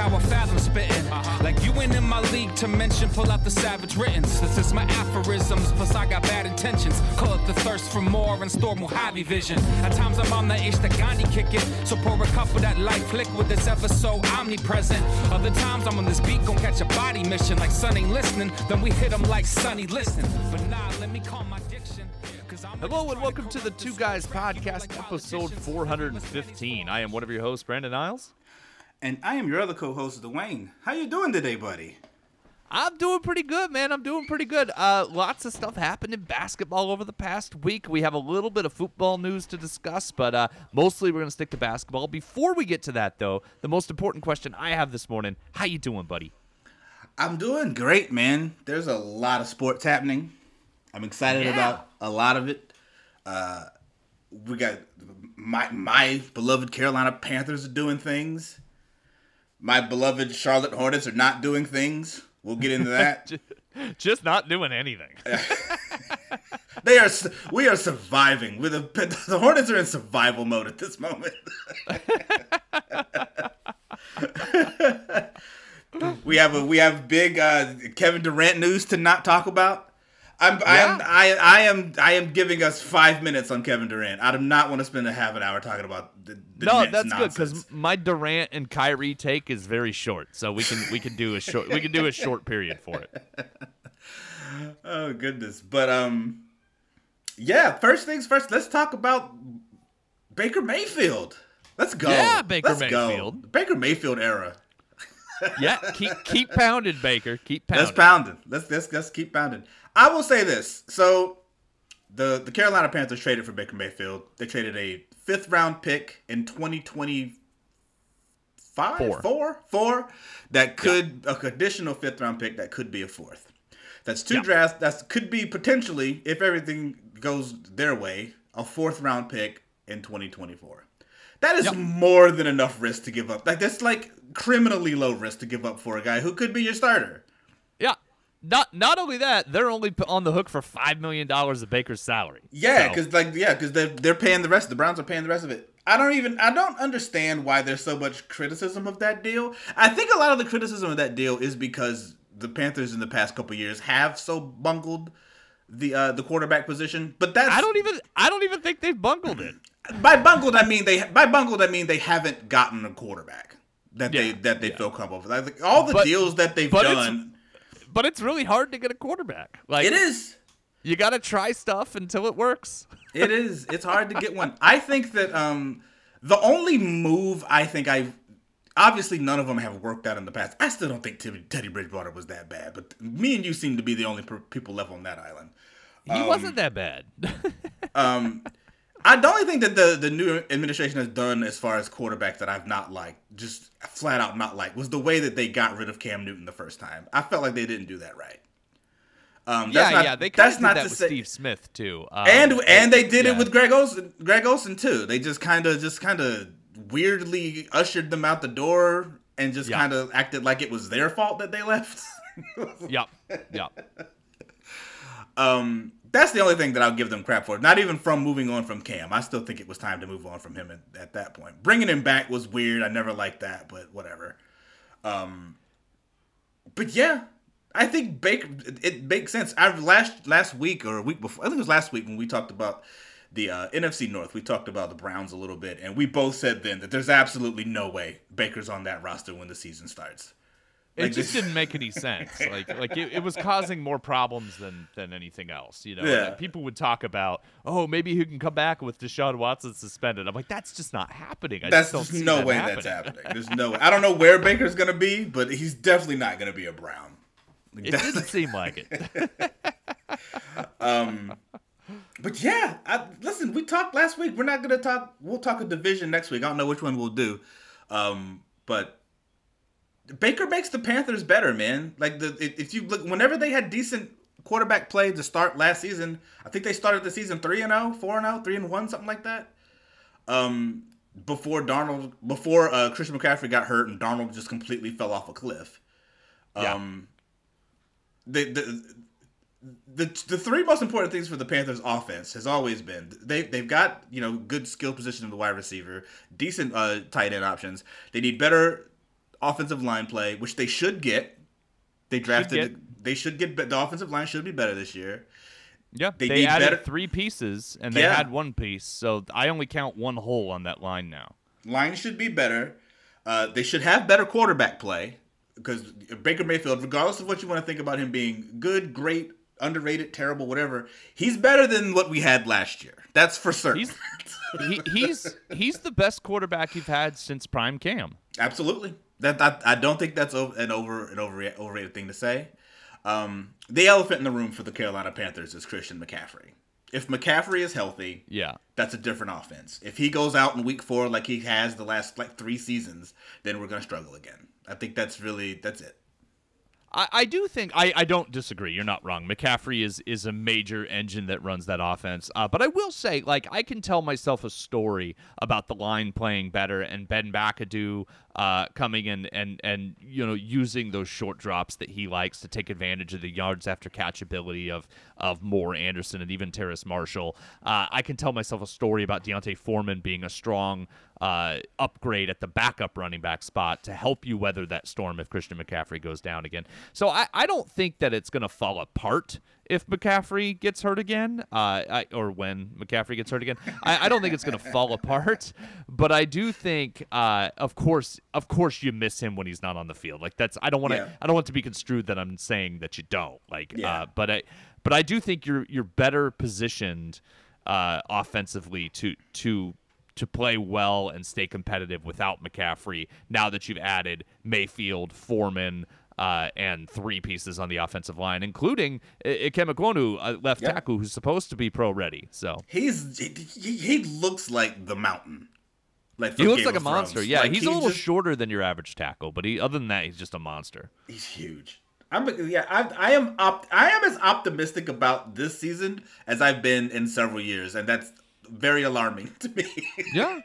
how I fathom spitting. Uh-huh. Like you ain't in my league to mention, pull out the savage writtens. This is my aphorisms, plus I got bad intentions. Call it the thirst for more and store Mojave vision. At times I'm on the Ish the Gandhi kick it, so pour a cup of that life liquid that's ever so omnipresent. Other times I'm on this beat, gon' catch a body mission. Like Sun ain't listening, then we hit him like Sunny, listen. But nah, let me calm my diction. 'cause I'm Hello and welcome to the Two Guys stress. Right now, Podcast, episode 415. I am one of your hosts, Brandon Niles. And I am your other co-host, Dwayne. How you doing today, buddy? I'm doing pretty good, man. I'm doing pretty good. Uh, lots of stuff happened in basketball over the past week. We have a little bit of football news to discuss, but uh, mostly we're going to stick to basketball. Before we get to that, though, the most important question I have this morning: How you doing, buddy? I'm doing great, man. There's a lot of sports happening. I'm excited Yeah. about a lot of it. Uh, we got my my beloved Carolina Panthers are doing things. My beloved Charlotte Hornets are not doing things. We'll get into that. Just not doing anything. they are. We are surviving. With the the Hornets are in survival mode at this moment. we have a we have big uh, Kevin Durant news to not talk about. I'm I am I, I am I am giving us five minutes on Kevin Durant. I do not want to spend a half an hour talking about the, the no, Nets that's good because my Durant and Kyrie take is very short, so we can we can do a short we can do a short period for it. Oh goodness. But um yeah, first things first, let's talk about Baker Mayfield. Let's go. Yeah, Baker Let's go. Mayfield. Baker Mayfield era. Yeah, keep keep pounding, Baker. Keep pounding. Let's pounding. Let's let's let's keep pounding. I will say this. So the the Carolina Panthers traded for Baker Mayfield. They traded a fifth round pick in 2025 Four. four four that could a additional fifth round pick that could be a fourth. That's two Yeah. drafts. That could be potentially if everything goes their way a fourth round pick in 2024. That is Yep. more than enough risk to give up. Like that's like criminally low risk to give up for a guy who could be your starter. Yeah. Not not only that, they're only on the hook for five million dollars of Baker's salary. Yeah, So- because like yeah, because they're they're paying the rest. The Browns are paying the rest of it. I don't even I don't understand why there's so much criticism of that deal. I think a lot of the criticism of that deal is because the Panthers in the past couple years have so bungled the uh, the quarterback position. But that's I don't even I don't even think they've bungled it. by bungled I mean they by bungled I mean they haven't gotten a quarterback that they that they yeah. feel comfortable with. Like, all the But- deals that they've done, But it's really hard to get a quarterback. Like it is. you got to try stuff until it works. It is. It's hard to get one. I think that um the only move I think I obviously none of them have worked out in the past. I still don't think Teddy, Bridgewater was that bad, but me and you seem to be the only people left on that island. He wasn't that bad. Um I the only thing that the the new administration has done as far as quarterback that I've not liked, just flat out not liked, was the way that they got rid of Cam Newton the first time. I felt like they didn't do that right. Um, yeah, that's not, yeah. They kind that's of did not that with say, Steve Smith too. Um, and and they did yeah. it with Greg Olsen. Greg Olsen too. They just kind of just kind of weirdly ushered them out the door and just Yeah. kind of acted like it was their fault that they left. Yep. Yep. um, that's the only thing that I'll give them crap for. Not even from moving on from Cam. I still think it was time to move on from him at, at that point. Bringing him back was weird. I never liked that, but whatever. Um, but yeah, I think Baker it, it makes sense. I last last week or a week before, I think it was last week when we talked about the uh, NFC North. We talked about the Browns a little bit, and we both said then that there's absolutely no way Baker's on that roster when the season starts. It just didn't make any sense. Like, like it, it was causing more problems than than anything else. You know, Yeah. People would talk about, oh, maybe he can come back with Deshaun Watson suspended. I'm like, that's just not happening. I That's just don't just no that way happening. that's happening. There's no way. I don't know where Baker's gonna be, but he's definitely not gonna be a Brown. Like, It didn't seem like it. um, But yeah, I, listen, we talked last week. We're not gonna talk. We'll talk a division next week. I don't know which one we'll do, um, but Baker makes the Panthers better, man. Like the if you look, whenever they had decent quarterback play to start last season, I think they started the season three and 0, 4 and 0, 3 and one, something like that. Um, before Darnold, before uh, Christian McCaffrey got hurt and Darnold just completely fell off a cliff. Yeah. Um, the the the the three most important things for the Panthers offense has always been they they've got you know good skill position in the wide receiver, decent uh, tight end options. They need better offensive line play, which they should get. They drafted. get. They should get. The offensive line should be better this year. Yeah, They they, added better- three pieces and they Yeah. had one piece, so I only count one hole on that line now. Line should be better. Uh, they should have better quarterback play because Baker Mayfield, regardless of what you want to think about him being good, great, underrated, terrible, whatever, he's better than what we had last year. That's for certain. He's he, he's he's the best quarterback you've had since prime Cam. Absolutely. That I, I don't think that's an over an over overrated thing to say. Um, the elephant in the room for the Carolina Panthers is Christian McCaffrey. If McCaffrey is healthy, Yeah. that's a different offense. If he goes out in week four like he has the last like three seasons, then we're gonna struggle again. I think that's really that's it. I, I do think I, I don't disagree. You're not wrong. McCaffrey is is a major engine that runs that offense. Uh, but I will say, like, I can tell myself a story about the line playing better and Ben McAdoo uh, coming in and and you know using those short drops that he likes to take advantage of the yards after catch ability of of Moore Anderson and even Terrace Marshall. Uh, I can tell myself a story about D'Onta Foreman being a strong uh, upgrade at the backup running back spot to help you weather that storm if Christian McCaffrey goes down again. So I, I don't think that it's going to fall apart if McCaffrey gets hurt again, uh, I, or when McCaffrey gets hurt again. I, I don't think it's going to fall apart, but I do think, uh, of course, of course, you miss him when he's not on the field. Like that's I don't want to Yeah. I don't want to be construed that I'm saying that you don't like. Yeah. Uh, but I but I do think you're you're better positioned uh, offensively to to to play well and stay competitive without McCaffrey. Now that you've added Mayfield, Foreman. Uh, and three pieces on the offensive line, including I- Ikem Ekwonu, uh, left Yep. tackle, who's supposed to be pro ready. So He's he, he looks like the mountain. Like he looks Game like a Thrones. monster. Yeah, Like, he's he a little just- shorter than your average tackle, but he other than that, he's just a monster. He's huge. I'm yeah. I, I am op- I am as optimistic about this season as I've been in several years, and that's very alarming to me. Yeah,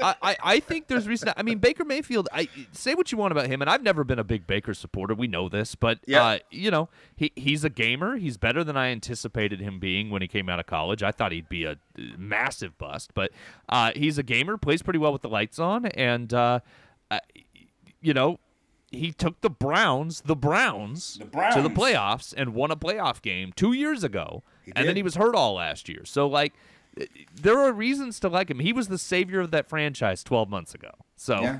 I, I, I think there's reason. I mean, Baker Mayfield. I say what you want about him, and I've never been a big Baker supporter. We know this, but Yeah. uh, you know, he he's a gamer. He's better than I anticipated him being when he came out of college. I thought he'd be a massive bust, but uh, he's a gamer. Plays pretty well with the lights on, and uh, uh, you know. He took the Browns, the Browns, The Browns, to the playoffs and won a playoff game two years ago, and then he was hurt all last year. So like, there are reasons to like him. He was the savior of that franchise 12 months ago. So yeah,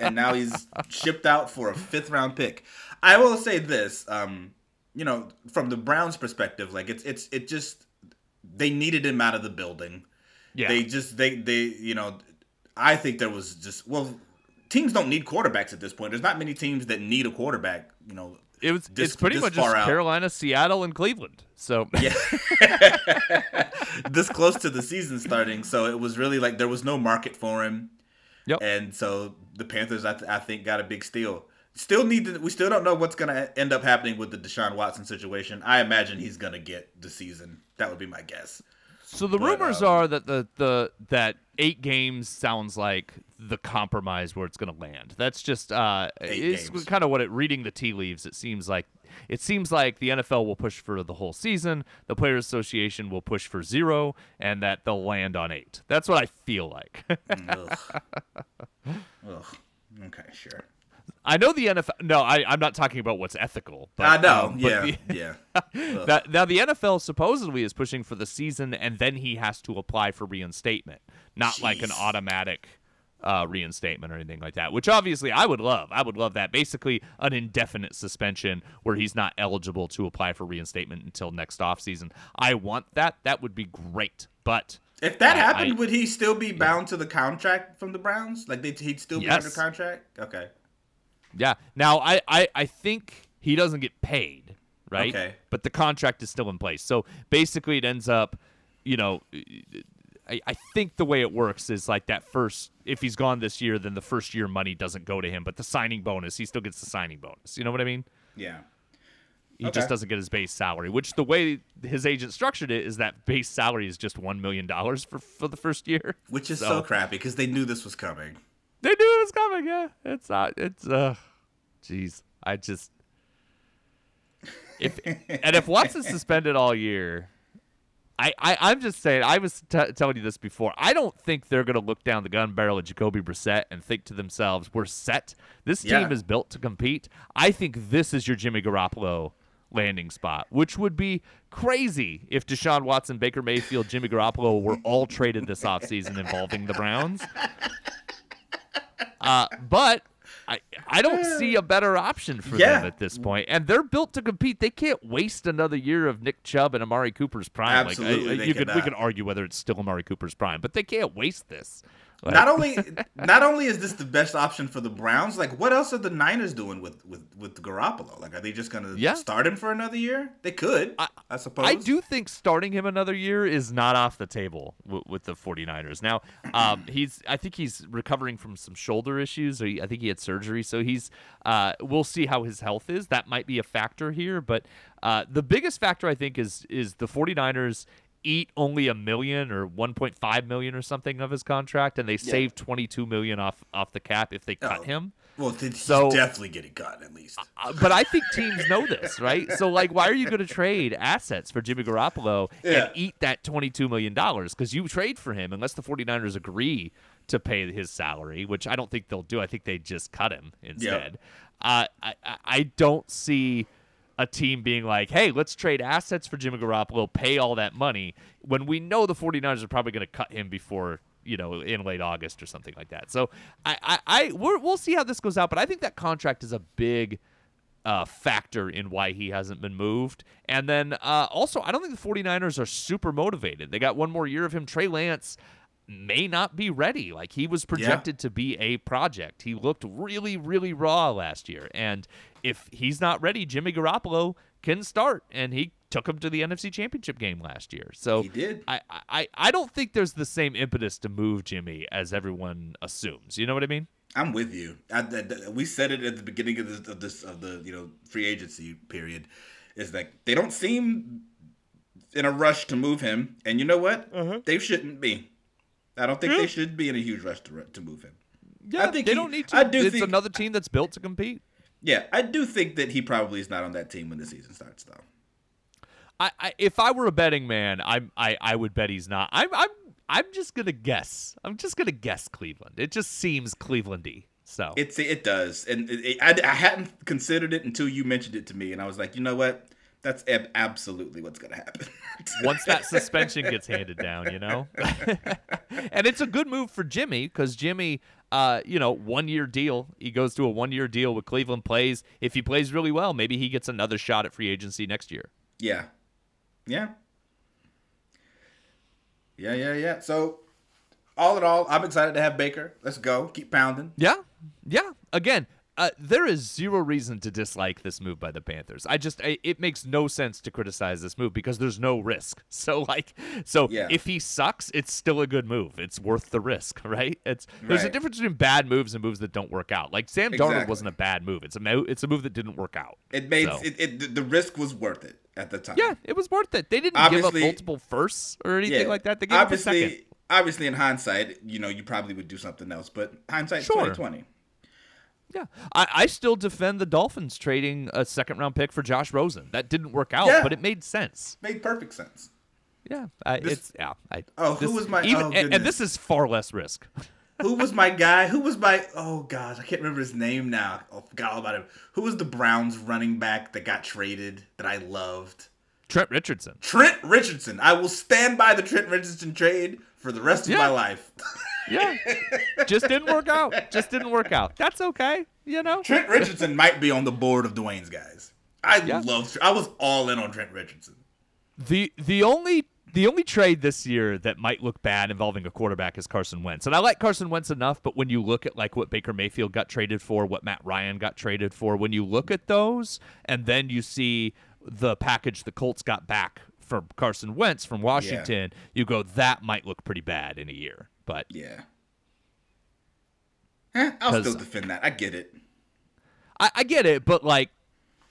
and now he's shipped out for a fifth round pick. I will say this, um, you know, from the Browns' perspective, like it's it's it just they needed him out of the building. yeah, They just they they you know, I think there was just well, teams don't need quarterbacks at this point. There's not many teams that need a quarterback. You know, it was. this- it's pretty much just out. Carolina, Seattle, and Cleveland. So Yeah. this close to the season starting, so it was really like there was no market for him. Yep. And so the Panthers, I, th- I think, got a big steal. Still need to. We still don't know what's gonna end up happening with the Deshaun Watson situation. I imagine he's gonna get the season. That would be my guess. So the But, rumors um, are that the, the that eight games sounds like the compromise where it's going to land. That's just uh, it's games. kind of what it. Reading the tea leaves, it seems like it seems like the NFL will push for the whole season. The Players Association will push for zero, and that they'll land on eight. That's what I feel like. Ugh. Ugh. Okay, sure. I know the NFL. No, I, I'm not talking about what's ethical. But, I know. um, yeah. the- yeah. That, now the NFL supposedly is pushing for the season, and then he has to apply for reinstatement, not like an automatic uh, reinstatement or anything like that. Which obviously I would love. I would love that. Basically, an indefinite suspension where he's not eligible to apply for reinstatement until next offseason. I want that. That would be great. But If that happened, I- would he still be bound to the contract from the Browns? Like they, he'd still be Yes. under contract? Okay. Yeah, now I, I I think he doesn't get paid, right? Okay. But the contract is still in place. So basically, it ends up, you know. I, I think the way it works is like that first if he's gone this year then the first year money doesn't go to him but the signing bonus he still gets the signing bonus you know what i mean Yeah. he Okay. just doesn't get his base salary which the way his agent structured it is that base salary is just $1 million for, for the first year Which is so, So- crappy because they knew this was coming. They knew it was coming yeah it's not. it's uh jeez i just if and if watson's suspended all year I, I, I'm just saying, I was t- telling you this before. I don't think they're going to look down the gun barrel of Jacoby Brissett and think to themselves, we're set. This team Yeah. is built to compete. I think this is your Jimmy Garoppolo landing spot, which would be crazy if Deshaun Watson, Baker Mayfield, Jimmy Garoppolo were all traded this offseason involving the Browns. Uh, but I, I don't see a better option for Yeah. them at this point. and they're built to compete. They can't waste another year of Nick Chubb and Amari Cooper's prime. Absolutely, like, I- I- you could we could argue whether it's still Amari Cooper's prime, but they can't waste this. Like, Not only not only is this the best option for the Browns, like what else are the Niners doing with with with Garoppolo? Like, are they just gonna Yeah. start him for another year? They could, I, suppose. I do think starting him another year is not off the table w- with the 49ers. Now, um, he's I think he's recovering from some shoulder issues. Or he, I think he had surgery, so he's uh, we'll see how his health is. That might be a factor here, but uh, the biggest factor I think is is the 49ers eat only a million or 1.5 million or something of his contract and they save 22 million off off the cap if they cut Oh. him. Well, th- he's So- definitely getting cut at least. Uh, but I think teams know this, right? So, like, why are you going to trade assets for Jimmy Garoppolo Yeah. and eat that $22 million? Because you trade for him unless the 49ers agree to pay his salary, which I don't think they'll do. I think they just cut him instead. Uh, I, I- I don't see a team being like, hey, let's trade assets for Jimmy Garoppolo, pay all that money, when we know the 49ers are probably going to cut him before you know, in late August or something like that. So I, I, I we're, we'll see how this goes out, but I think that contract is a big uh, factor in why he hasn't been moved. And then uh, also, I don't think the 49ers are super motivated. They got one more year of him. Trey Lance may not be ready. Like he was projected to be a project. He looked really, really raw last year. And if he's not ready, Jimmy Garoppolo can start. And he took him to the NFC Championship game last year. So He did. I, I, I don't think there's the same impetus to move Jimmy as everyone assumes. You know what I mean? I'm with you. I, I- we said it at the beginning of this, of this of the you know free agency period. Is that they don't seem in a rush to move him, and you know what? Uh-huh. They shouldn't be. I don't think they hmm. should be in a huge rush to to move him. Yeah, I think they he- don't need to. I do it's think- another team that's built to compete. Yeah, I do think that he probably is not on that team when the season starts, though. I, I if I were a betting man, I'm I, I would bet he's not. I'm I'm I'm just gonna guess. I'm just gonna guess Cleveland. It just seems Clevelandy. So It's it does, and it, it- I, I hadn't considered it until you mentioned it to me, and I was like, you know what? That's ab- absolutely what's gonna happen. once that suspension gets handed down, you know, and it's a good move for Jimmy because Jimmy, uh, you know, one year deal. He goes to a one year deal with Cleveland. Plays if he plays really well, maybe he gets another shot at free agency next year. Yeah. Yeah. Yeah, yeah, yeah. So, all in all, I'm excited to have Baker. Let's go. Keep pounding. Yeah, yeah. Again, uh, there is zero reason to dislike this move by the Panthers. I just, I, it makes no sense to criticize this move because there's no risk. So, like, so Yeah. if he sucks, it's still a good move. It's worth the risk, right? It's there's a difference between bad moves and moves that don't work out. Like Sam Darnold wasn't a bad move. It's a mo- it's a move that didn't work out. It made So- it, it. the- risk was worth it at the time. Yeah, it was worth it. They didn't give up multiple firsts or anything Yeah. like that. They gave up a obviously, second. obviously, in hindsight, you know, you probably would do something else. But hindsight, Sure. twenty twenty. Yeah, I, I still defend the Dolphins trading a second round pick for Josh Rosen. That didn't work out, Yeah. but it made sense. Made perfect sense. Yeah, I, This- it's yeah. I, Oh, who this- was my- even, oh, and, and this is far less risk. Who was my guy? Who was my? Oh gosh, I can't remember his name now. I forgot all about him. Who was the Browns running back that got traded that I loved? Trent Richardson. Trent Richardson. I will stand by the Trent Richardson trade for the rest of Yeah. my life. Yeah, just didn't work out. Just didn't work out. That's okay. You know. Trent Richardson might be on the board of Dwayne's guys. I Yeah. love. I was all in on Trent Richardson. The the only the only trade this year that might look bad involving a quarterback is Carson Wentz. And I like Carson Wentz enough, but when you look at like what Baker Mayfield got traded for, what Matt Ryan got traded for, when you look at those and then you see the package the Colts got back from Carson Wentz from Washington, you go that might look pretty bad in a year. But Yeah. Eh, I'll still defend that. I get it. I, I get it, but like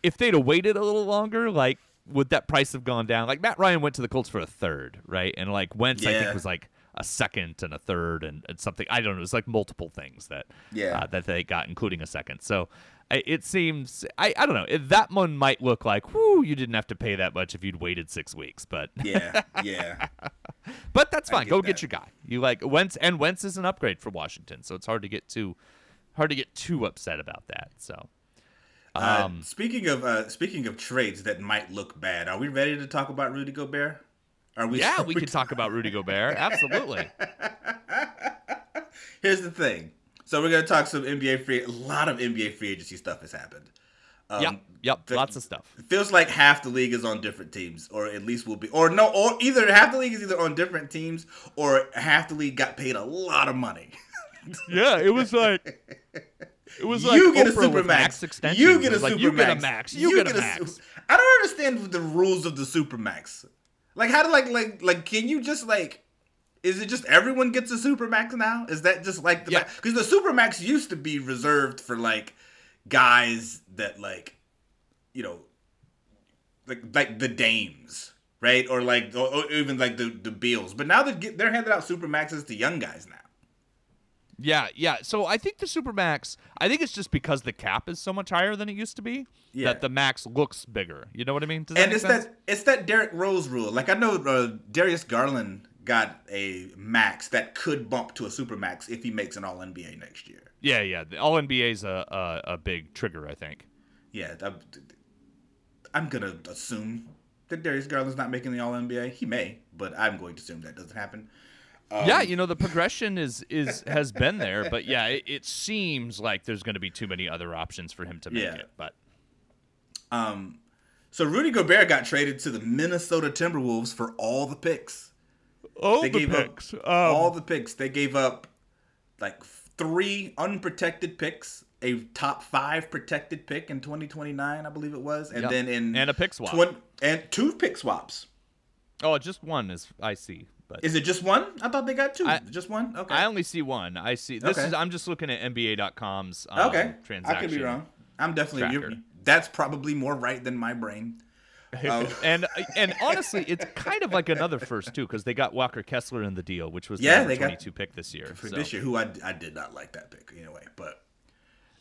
if they'd have waited a little longer, like would that price have gone down? Like Matt Ryan went to the Colts for a third, right? And like Wentz, I Yeah. think was like a second and a third and, and something. I don't know. It was like multiple things that Yeah. uh, that they got, including a second. So I- it seems I, I don't know it- that one might look like whoo you didn't have to pay that much if you'd waited six weeks but Yeah, yeah. but that's fine get go that. get your guy you like Wentz and Wentz is an upgrade for Washington so it's hard to get too hard to get too upset about that so Uh, um speaking of uh, speaking of trades that might look bad, are we ready to talk about Rudy Gobert? Are we? yeah are we can talk about Rudy Gobert absolutely Here's the thing. So we're gonna talk some NBA free. A lot of NBA free agency stuff has happened. Um, yep yep the- lots of stuff It feels like half the league is on different teams, or at least will be, or no, or either half the league is either on different teams, or half the league got paid a lot of money. yeah it was like it was you get a super max. You get a super you max. get a max you, get, a su- max I don't understand the rules of the super max. Like how to like like like can you just like is it just everyone gets a super max now? Is that just like the Yeah. because the super max used to be reserved for like guys that like you know like like the dames right or like or, or even like the the bills but now they're they're handing out super maxes to young guys now Yeah, yeah. So I think the Supermax, I think it's just because the cap is so much higher than it used to be Yeah. that the max looks bigger. You know what I mean? Does and it's sense? that it's that Derrick Rose rule. Like I know uh, Darius Garland got a max that could bump to a super max if he makes an All NBA next year. Yeah, yeah. The All NBA's a, a a big trigger, I think. Yeah, I'm, I'm gonna assume that Darius Garland's not making the All NBA. He may, but I'm going to assume that doesn't happen. Um, yeah, you know the progression is is has been there, but yeah, it, it seems like there's going to be too many other options for him to make Yeah. it. But Um, so Rudy Gobert got traded to the Minnesota Timberwolves for all the picks. Oh, They gave up all the picks. They gave up like three unprotected picks, a top five protected pick in 2029, I believe it was, and Yep. then in And a pick swap. twen- and two pick swaps. oh, just one is I see, but Is it just one? I thought they got two. I- just one. Okay. I only see one. I see this Okay. is I'm just looking at NBA.com's um, okay. I could be wrong. I'm definitely. tracker. You're, that's probably more right than my brain. Oh. and and honestly, it's kind of like another first too because they got Walker Kessler in the deal, which was Yeah, the number they got- 22 pick this year. for so. this year. Who I, I did not like that pick anyway, but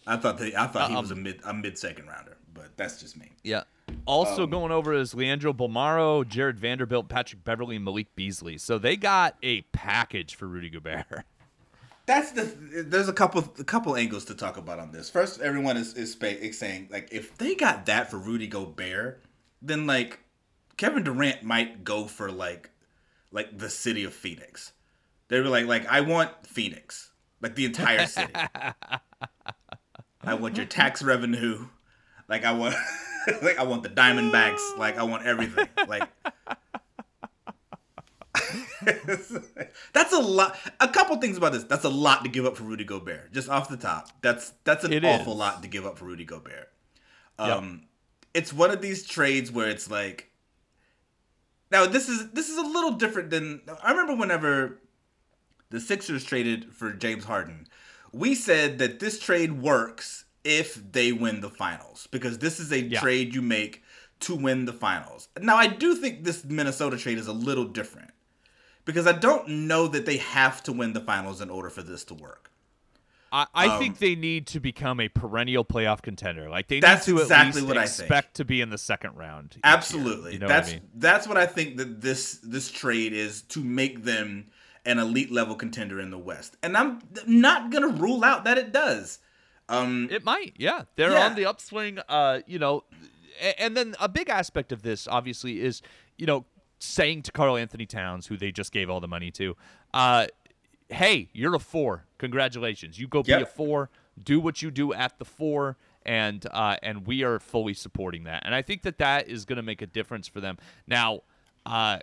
I thought they I thought he Uh, was a mid a mid second rounder, but that's just me. Yeah. Also Um, going over is Leandro Bolmaro, Jarred Vanderbilt, Patrick Beverley, and Malik Beasley. So they got a package for Rudy Gobert. That's the there's a couple a couple angles to talk about on this. First, everyone is is, is saying like if they got that for Rudy Gobert, then like Kevin Durant might go for like like the city of Phoenix. They were like like I want Phoenix, like the entire city. I want your tax revenue, like I want like I want the Diamondbacks, like I want everything, like. that's a lot. A couple things about this. That's a lot to give up for Rudy Gobert. Just off the top, that's that's an It awful is. lot to give up for Rudy Gobert. Yep. Um, It's one of these trades where it's like. Now this is this is a little different than I remember whenever the Sixers traded for James Harden. We said that this trade works if they win the finals because this is a Yeah. trade you make to win the finals. Now I do think this Minnesota trade is a little different because I don't know that they have to win the finals in order for this to work. I, I Um, think they need to become a perennial playoff contender. Like they need That's to at exactly least what I think. expect to be in the second round. Absolutely. You know that's what I mean? that's what I think that this this trade is to make them an elite level contender in the West. And I'm not going to rule out that it does. Um It might, yeah. They're Yeah. on the upswing. Uh, you know, and then a big aspect of this, obviously, is you know saying to Karl-Anthony Towns, who they just gave all the money to, uh, "Hey, you're a four. Congratulations. You go be a four. Do what you do at the four. And uh, and we are fully supporting that, and I think that that is going to make a difference for them. Now, uh,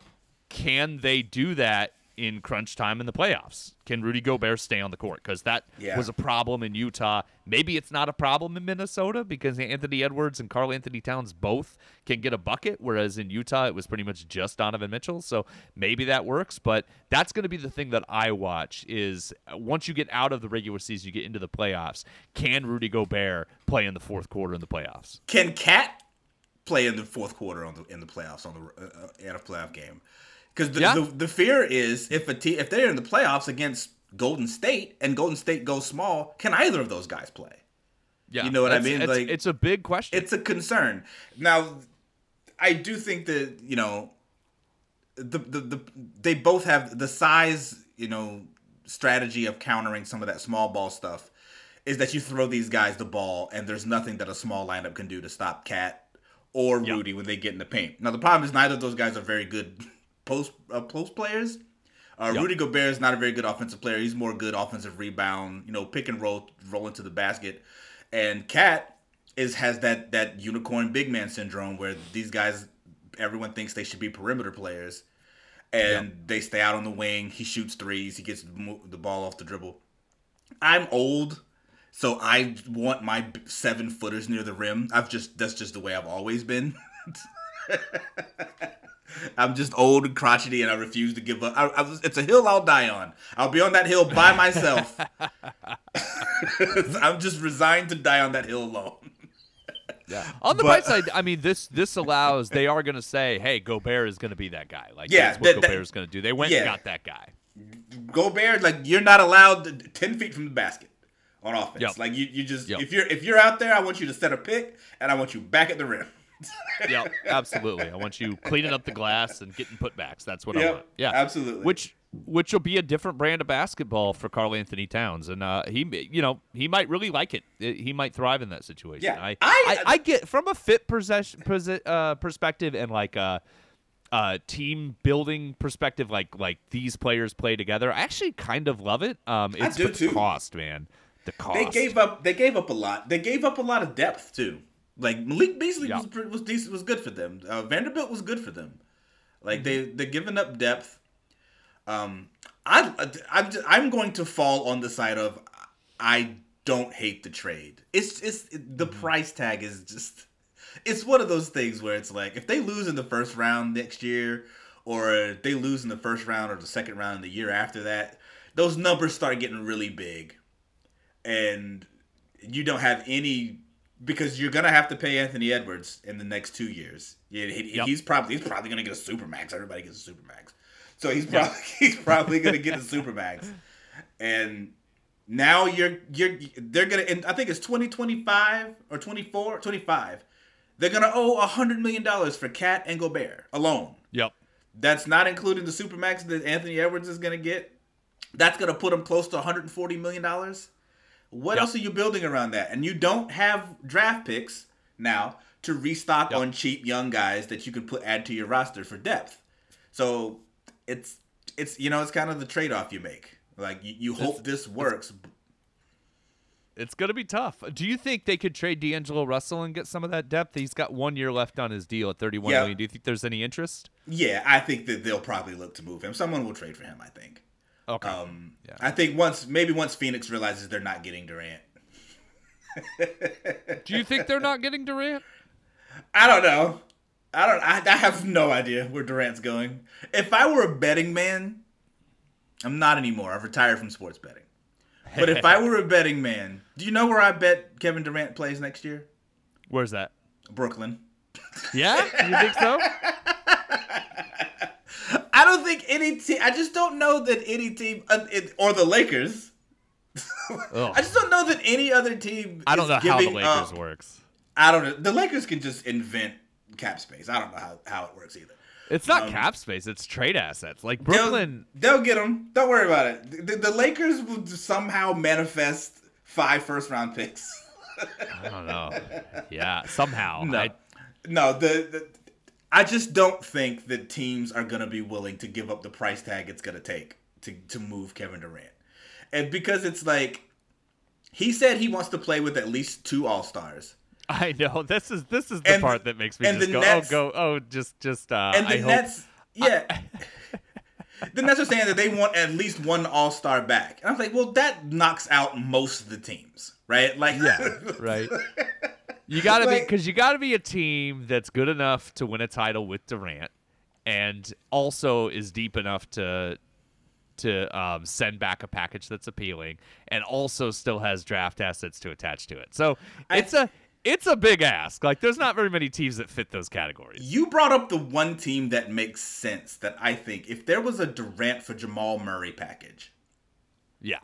can they do that in crunch time in the playoffs? Can Rudy Gobert stay on the court? Because that Yeah. was a problem in Utah. Maybe it's not a problem in Minnesota because Anthony Edwards and Karl-Anthony Towns both can get a bucket, whereas in Utah it was pretty much just Donovan Mitchell. So maybe that works, but that's going to be the thing that I watch is uh, once you get out of the regular season, you get into the playoffs. Can Rudy Gobert play in the fourth quarter in the playoffs? can KAT play in the fourth quarter on the in the playoffs on the uh, uh, in a playoff game? Because the, Yeah. the the fear is if a team if they're in the playoffs against Golden State and Golden State goes small, can either of those guys play? Yeah, you know what I mean? It's, like it's a big question. it's a concern. Now, I do think that you know, the, the the they both have the size, you know, strategy of countering some of that small ball stuff is that you throw these guys the ball and there's nothing that a small lineup can do to stop KAT or Yep. Rudy when they get in the paint. Now the problem is neither of those guys are very good post uh, post players. Uh, Yep. Rudy Gobert is not a very good offensive player. He's more good offensive rebound, you know, pick and roll, roll into the basket. And KAT is has that that unicorn big man syndrome where these guys, everyone thinks they should be perimeter players, and they stay out on the wing. He shoots threes. He gets the ball off the dribble. I'm old, so I want my seven footers near the rim. I've just that's just the way I've always been. I'm just old and crotchety, and I refuse to give up. I, I was, it's a hill I'll die on. I'll be on that hill by myself. I'm just resigned to die on that hill alone. yeah. On the bright side, I mean, this this allows. They are going to say, "Hey, Gobert is going to be that guy." Like, Yeah, that's what that- that- Gobert is going to do. They went yeah. and got that guy. Gobert, like you're not allowed to, ten feet from the basket on offense. Yep. Like you, you just Yep. if you're if you're out there, I want you to set a pick, and I want you back at the rim. Yeah, absolutely. I want you cleaning up the glass and getting putbacks. That's what I want. Yeah, absolutely. Which which will be a different brand of basketball for Karl-Anthony Towns, and uh, he, you know, he might really like it. He might thrive in that situation. Yeah, I, I- I, I get from a fit possession, posi- uh, perspective and like a, uh team building perspective, like like these players play together. I actually kind of love it. Um, it's do the too. cost, man. The cost. They gave up. They gave up a lot. They gave up a lot of depth too. Like Malik Beasley Yeah. was was decent, was good for them. Uh, Vanderbilt was good for them. Like they they're giving up depth. Um, I I'm just, I'm going to fall on the side of I don't hate the trade. It's it's the price tag is just it's one of those things where it's like if they lose in the first round next year or they lose in the first round or the second round the year after that, those numbers start getting really big. And you don't have any because you're gonna have to pay Anthony Edwards in the next two years. Yeah, he, Yep. he's probably he's probably gonna get a supermax. Everybody gets a supermax, so he's probably he's probably gonna get a supermax. And now you're you're they're gonna and I think it's 2025 or 24 25. They're gonna owe a hundred million dollars for KAT and Gobert alone. Yep. That's not including the supermax that Anthony Edwards is gonna get. That's gonna put him close to 140 million dollars. What Yep. else are you building around that? And you don't have draft picks now to restock Yep. on cheap young guys that you could put add to your roster for depth. So it's it's you know it's kind of the trade off you make. Like you, you hope this works. It's gonna be tough. Do you think they could trade D'Angelo Russell and get some of that depth? He's got one year left on his deal at thirty-one Yeah. million. Do you think there's any interest? Yeah, I think that they'll probably look to move him. Someone will trade for him. I think. Okay. Um, Yeah. I think once maybe once Phoenix realizes they're not getting Durant. Do you think they're not getting Durant? I don't know. I don't. I, I have no idea where Durant's going. If I were a betting man, I'm not anymore. I've retired from sports betting. But if I were a betting man, do you know where I bet Kevin Durant plays next year? Where's that? Brooklyn. Yeah, you think so? I don't think any team. I just don't know that any team, uh, it, or the Lakers. I just don't know that any other team. I don't is know how the Lakers up- works. I don't know. The Lakers can just invent cap space. I don't know how, how it works either. It's not Um, cap space. It's trade assets. Like They'll- Brooklyn. They'll, get them. Don't worry about it. The, the Lakers will somehow manifest five first round picks. I don't know. Yeah, somehow. No, I- no. The, the I just don't think that teams are gonna be willing to give up the price tag it's gonna take to to move Kevin Durant, and because it's like he said he wants to play with at least two All Stars. I know this is this is the And- part that makes me just go, Nets- oh, go, oh, just, just. Uh, And the I hope- Nets, yeah. the Nets are saying that they want at least one All Star back, and I'm like, well, that knocks out most of the teams, right? Like, Yeah, right. You got to be because you got to be a team that's good enough to win a title with Durant, and also is deep enough to to um, send back a package that's appealing, and also still has draft assets to attach to it. So it's a it's a big ask. Like there's not very many teams that fit those categories. You brought up the one team that makes sense that I think if there was a Durant for Jamal Murray package, Yeah,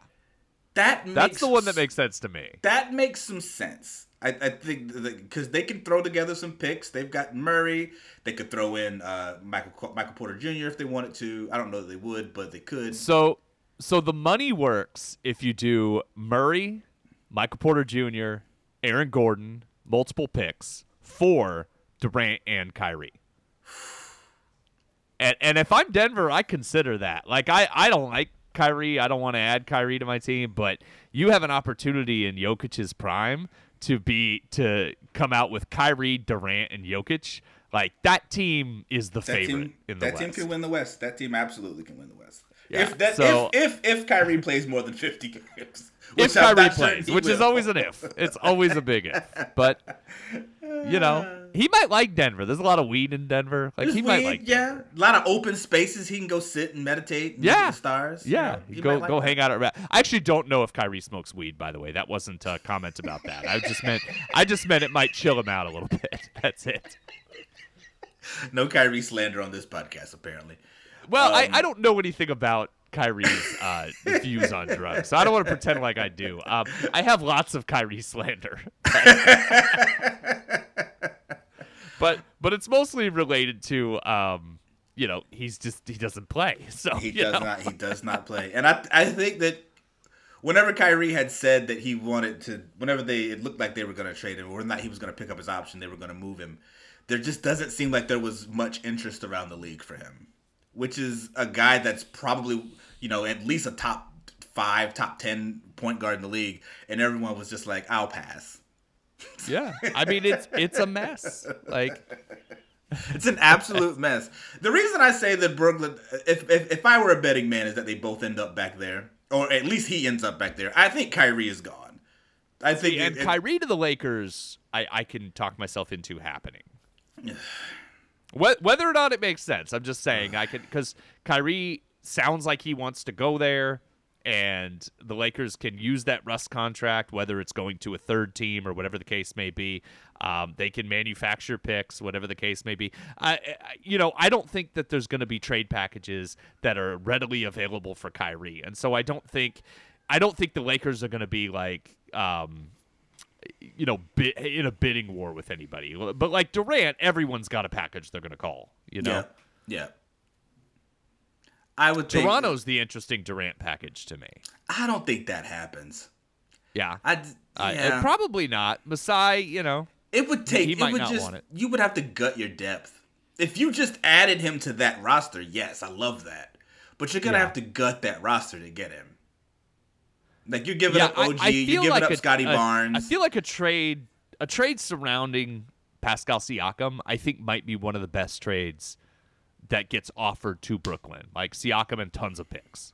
That makes, That's the one that makes sense to me. that makes some sense. I, I think because they can throw together some picks. They've got Murray. They could throw in uh, Michael Michael Porter Jr. if they wanted to. I don't know that they would, but they could. So so the money works if you do Murray, Michael Porter Jr., Aaron Gordon, multiple picks for Durant and Kyrie. And and if I'm Denver, I consider that. Like I, I don't like Kyrie. I don't want to add Kyrie to my team, but you have an opportunity in Jokic's prime to be to come out with Kyrie, Durant, and Jokic. Like that team is the That favorite team, in the that West. team can win the West. That team absolutely can win the West. Yeah, If that so- if, if if Kyrie plays more than fifty games, if Kyrie sure plays, which is always an if. It's always a big if. But you know, he might like Denver. There's a lot of weed in Denver. Like There's he might like yeah, Denver. a lot of open spaces he can go sit and meditate. And Yeah. stars. you Yeah, know, he go like go that. hang out at. I actually don't know if Kyrie smokes weed. By the way, that wasn't a comment about that. I just meant I just meant it might chill him out a little bit. That's it. No Kyrie slander on this podcast, apparently. Well, I, Um, I don't know anything about Kyrie's uh, views on drugs, so I don't want to pretend like I do. Um, I have lots of Kyrie slander, but but it's mostly related to um, you know he's just he doesn't play, so He does know. not. He does not play. And I I think that whenever Kyrie had said that he wanted to, whenever they it looked like they were going to trade him, or not, he was going to pick up his option, they were going to move him. There just doesn't seem like there was much interest around the league for him, which is a guy that's probably you know at least a top five, top ten point guard in the league, and everyone was just like, "I'll pass." Yeah, I mean it's it's a mess. Like It's an absolute mess. The reason I say that Brooklyn, if, if if I were a betting man, is that they both end up back there, or at least he ends up back there. I think Kyrie is gone. I think and it- it- Kyrie to the Lakers, I, I can talk myself into happening. Whether or not it makes sense, I'm just saying I can because Kyrie sounds like he wants to go there, and the Lakers can use that Russ contract, whether it's going to a third team or whatever the case may be. Um, they can manufacture picks, whatever the case may be. I, I you know, I don't think that there's going to be trade packages that are readily available for Kyrie, and so I don't think, I don't think the Lakers are going to be like. Um, you know, in a bidding war with anybody. But like Durant, everyone's got a package they're going to call. You know, yeah, yeah. I would think Toronto's the interesting Durant package to me. I don't think that happens. Yeah, I Uh, yeah. uh, probably not. Masai, you know, it would take. he it might would not just. want it. You would have to gut your depth. If you just added him to that roster, yes, I love that. But you're gonna Yeah. have to gut that roster to get him. Like you're giving yeah. up OG, I, you're feel giving like up a, Scottie a- Barnes. I feel like a trade, a trade surrounding Pascal Siakam, I think might be one of the best trades that gets offered to Brooklyn. Like Siakam and tons of picks.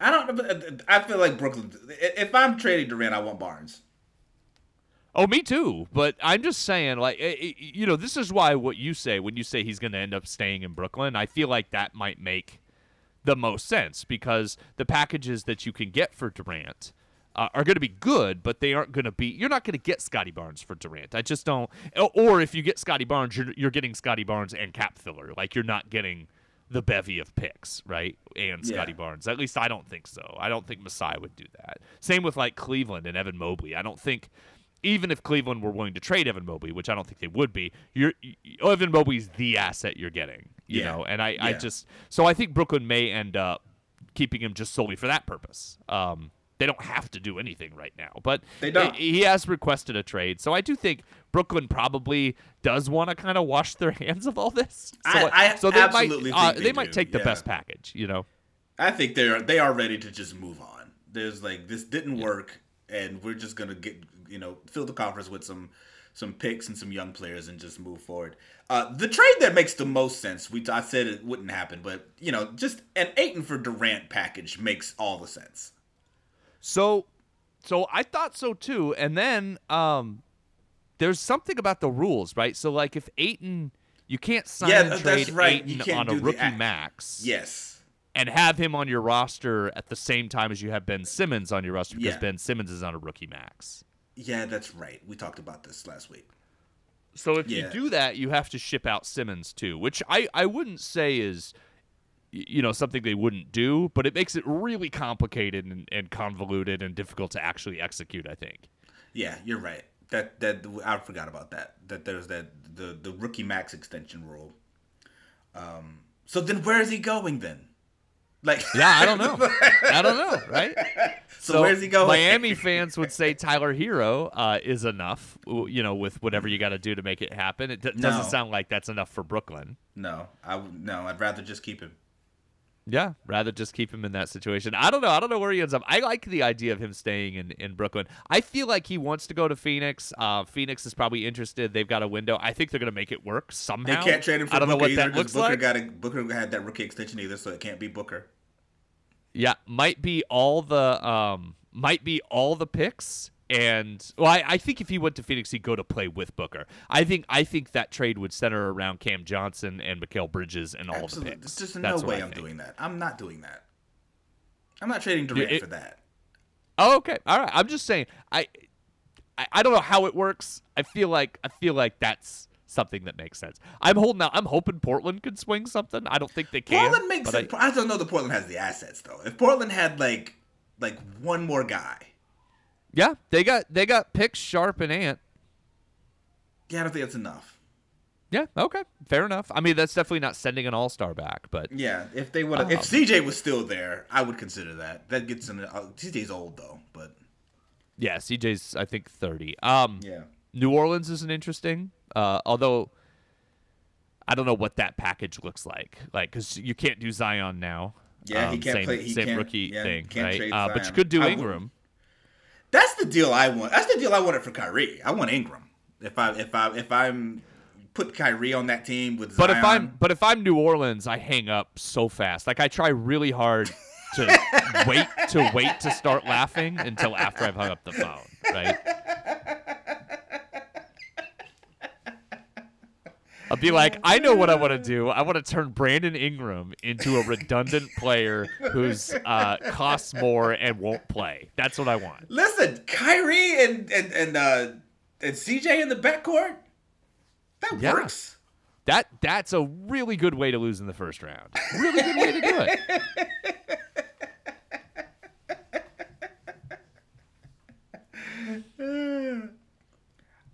I don't. I feel like Brooklyn. If I'm trading Durant, I want Barnes. Oh, me too. But I'm just saying, like, eh, eh, you know, this is why what you say when you say he's going to end up staying in Brooklyn, I feel like that might make the most sense because the packages that you can get for Durant uh, are going to be good, but they aren't going to be. You're not going to get Scottie Barnes for Durant. I just don't. Or- if you get Scottie Barnes, you're, you're getting Scottie Barnes and cap filler. Like, you're not getting the bevy of picks, right? And Yeah. Scottie Barnes. At least I don't think so. I don't think Masai would do that. Same with like Cleveland and Evan Mobley. I don't think even if Cleveland were willing to trade Evan Mobley, which I don't think they would be, you're Evan Mobley's the asset you're getting. You Yeah. know, and I, I just so I think Brooklyn may end up keeping him just solely for that purpose. Um, they don't have to do anything right now, but They don't. He, has requested a trade, so I do think Brooklyn probably does want to kind of wash their hands of all this. So, I- I so they absolutely might uh, they, they might take the yeah. best package. You know. I think they're they are ready to just move on. There's like this didn't work, and we're just gonna get you know fill the conference with some some picks and some young players and just move forward. Uh, the trade that makes the most sense, we I said it wouldn't happen, but you know just an Ayton for Durant package makes all the sense. So, so I thought so too. And then um, there's something about the rules, right? So, like, if Ayton, you can't sign Yeah, and trade right. Ayton on a rookie act. max, Yes, and have him on your roster at the same time as you have Ben Simmons on your roster because Yeah. Ben Simmons is on a rookie max. yeah, that's right. We talked about this last week. So if Yeah. you do that, you have to ship out Simmons too, which I, I wouldn't say is you know something they wouldn't do, but it makes it really complicated and, and convoluted and difficult to actually execute. I think. Yeah, you're right. That that I forgot about that. That there's that the the rookie max extension rule. Um. So then, where is he going then? Like, yeah, I don't know. I don't know, right? So, so where's he going? Miami fans would say Tyler Herro uh, is enough. You know, with whatever you got to do to make it happen. It d- no. doesn't sound like that's enough for Brooklyn. No, I no. I'd rather just keep him. Yeah, rather just keep him in that situation. I don't know. I don't know where he ends up. I like the idea of him staying in, in Brooklyn. I feel like he wants to go to Phoenix. Uh, Phoenix is probably interested. They've got a window. I think they're going to make it work somehow. They can't trade him for I don't Booker know what either, that looks Booker like. Got a, Booker had that rookie extension either, so it can't be Booker. Yeah, might be all the um, might be all the picks and well, I, I, think if he went to Phoenix, he'd go to play with Booker. I think I think that trade would center around Cam Johnson and Mikal Bridges and all Absolutely. the picks. There's just no way I'm doing that. I'm not doing that. I'm not trading Durant it, for that. Oh, okay. All right. I'm just saying. I, I I don't know how it works. I feel like I feel like that's something that makes sense. I'm holding out. I'm hoping Portland could swing something. I don't think they can. Portland makes it. I, I don't know that Portland has the assets though. If Portland had like like one more guy yeah, they got they got picks Sharpe and Ant. Yeah, I don't think that's enough. Yeah, okay, fair enough. I mean, that's definitely not sending an All Star back, but yeah, if they would, um, if CJ was still there, I would consider that. That gets in. Uh, CJ's old though, but yeah, CJ's I think thirty. Um, yeah, New Orleans is an interesting, uh, although I don't know what that package looks like, like because you can't do Zion now. Yeah, um, he can't same, play. He same can't, rookie yeah, thing, right? Uh, but you could do Ingram. That's the deal I want. That's the deal I wanted for Kyrie. I want Ingram. If I if I if I'm put Kyrie on that team with But Zion, if I'm but if I'm New Orleans, I hang up so fast. Like I try really hard to wait to wait to start laughing until after I've hung up the phone, right? I'll be like, I know what I want to do. I want to turn Brandon Ingram into a redundant player who's uh, costs more and won't play. That's what I want. Listen, Kyrie and and and uh, and CJ in the backcourt, that yeah. works. That that's a really good way to lose in the first round. Really good way to do it.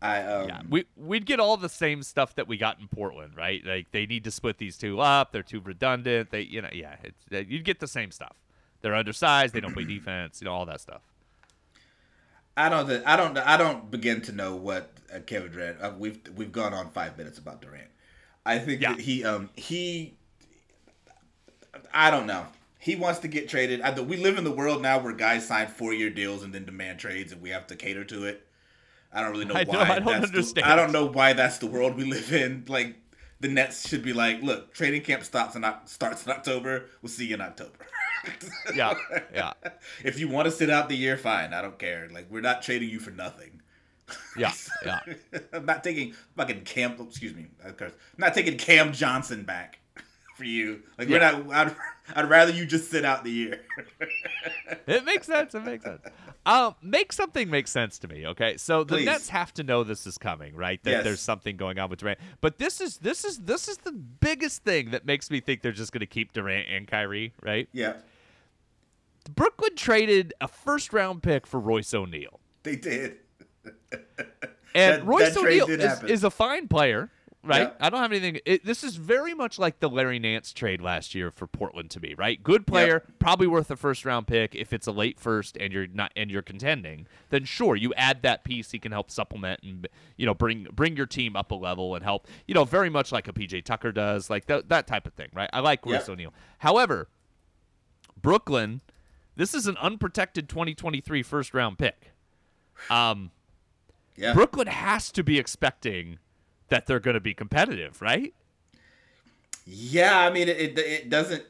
I um, yeah, we we'd get all the same stuff that we got in Portland, right? Like they need to split these two up. They're too redundant. They, you know, yeah, it's, you'd get the same stuff. They're undersized. They don't play defense. You know, all that stuff. I don't. I don't. I don't begin to know what uh, Kevin Durant. Uh, we've we've gone on five minutes about Durant. I think yeah. that he um he. I don't know. He wants to get traded. I, we live in the world now where guys sign four year deals and then demand trades, and we have to cater to it. I don't really know I why. Know, I don't understand. The, I don't know why that's the world we live in. Like the Nets should be like, look, training camp stops in starts in October. We'll see you in October. yeah, yeah. If you want to sit out the year, fine. I don't care. Like we're not trading you for nothing. Yeah, yeah. I'm not taking fucking Cam. Oh, excuse me. Of course, I'm not taking Cam Johnson back for you. Like yeah. we're not. I'd, I'd rather you just sit out the year. it makes sense. It makes sense. Um, make something make sense to me, okay? So the Please. Nets have to know this is coming, right? That yes. there's something going on with Durant. But this is this is this is the biggest thing that makes me think they're just going to keep Durant and Kyrie, right? Yeah. Brooklyn traded a first round pick for Royce O'Neale. They did. and that, Royce O'Neale is, is, a fine player, right? I don't have anything. It, this is very much like the Larry Nance trade last year for Portland to me, right? Good player, probably worth a first round pick. If it's a late first and you're not and you're contending, then sure, you add that piece. He can help supplement and you know bring bring your team up a level and help. You know, very much like a PJ Tucker does, like th- that type of thing, right? I like Royce O'Neale. However, Brooklyn, this is an unprotected 2023 first round pick. Um, yeah. Brooklyn has to be expecting that they're going to be competitive, right? Yeah, I mean, it, it, doesn't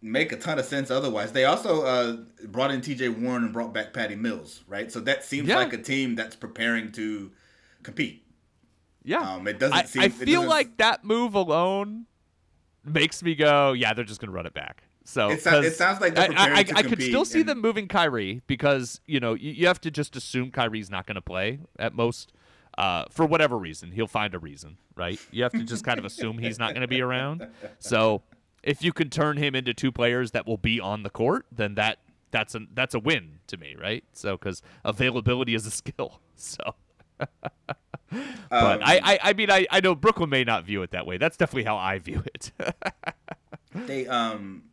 make a ton of sense otherwise. They also uh, brought in T.J. Warren and brought back Patty Mills, right? So that seems Yeah. like a team that's preparing to compete. Yeah. Um, it doesn't I, seem. I feel like that move alone makes me go, yeah, they're just going to run it back. So It sounds- it sounds like they're I, I, to I could still see and- them moving Kyrie because you know you, you have to just assume Kyrie's not going to play at most uh, for whatever reason. He'll find a reason, right? You have to just kind of assume he's not going to be around. So if you can turn him into two players that will be on the court, then that that's a that's a win to me, right? So because availability is a skill. So, but Um, I, I I mean I I know Brooklyn may not view it that way. That's definitely how I view it. They um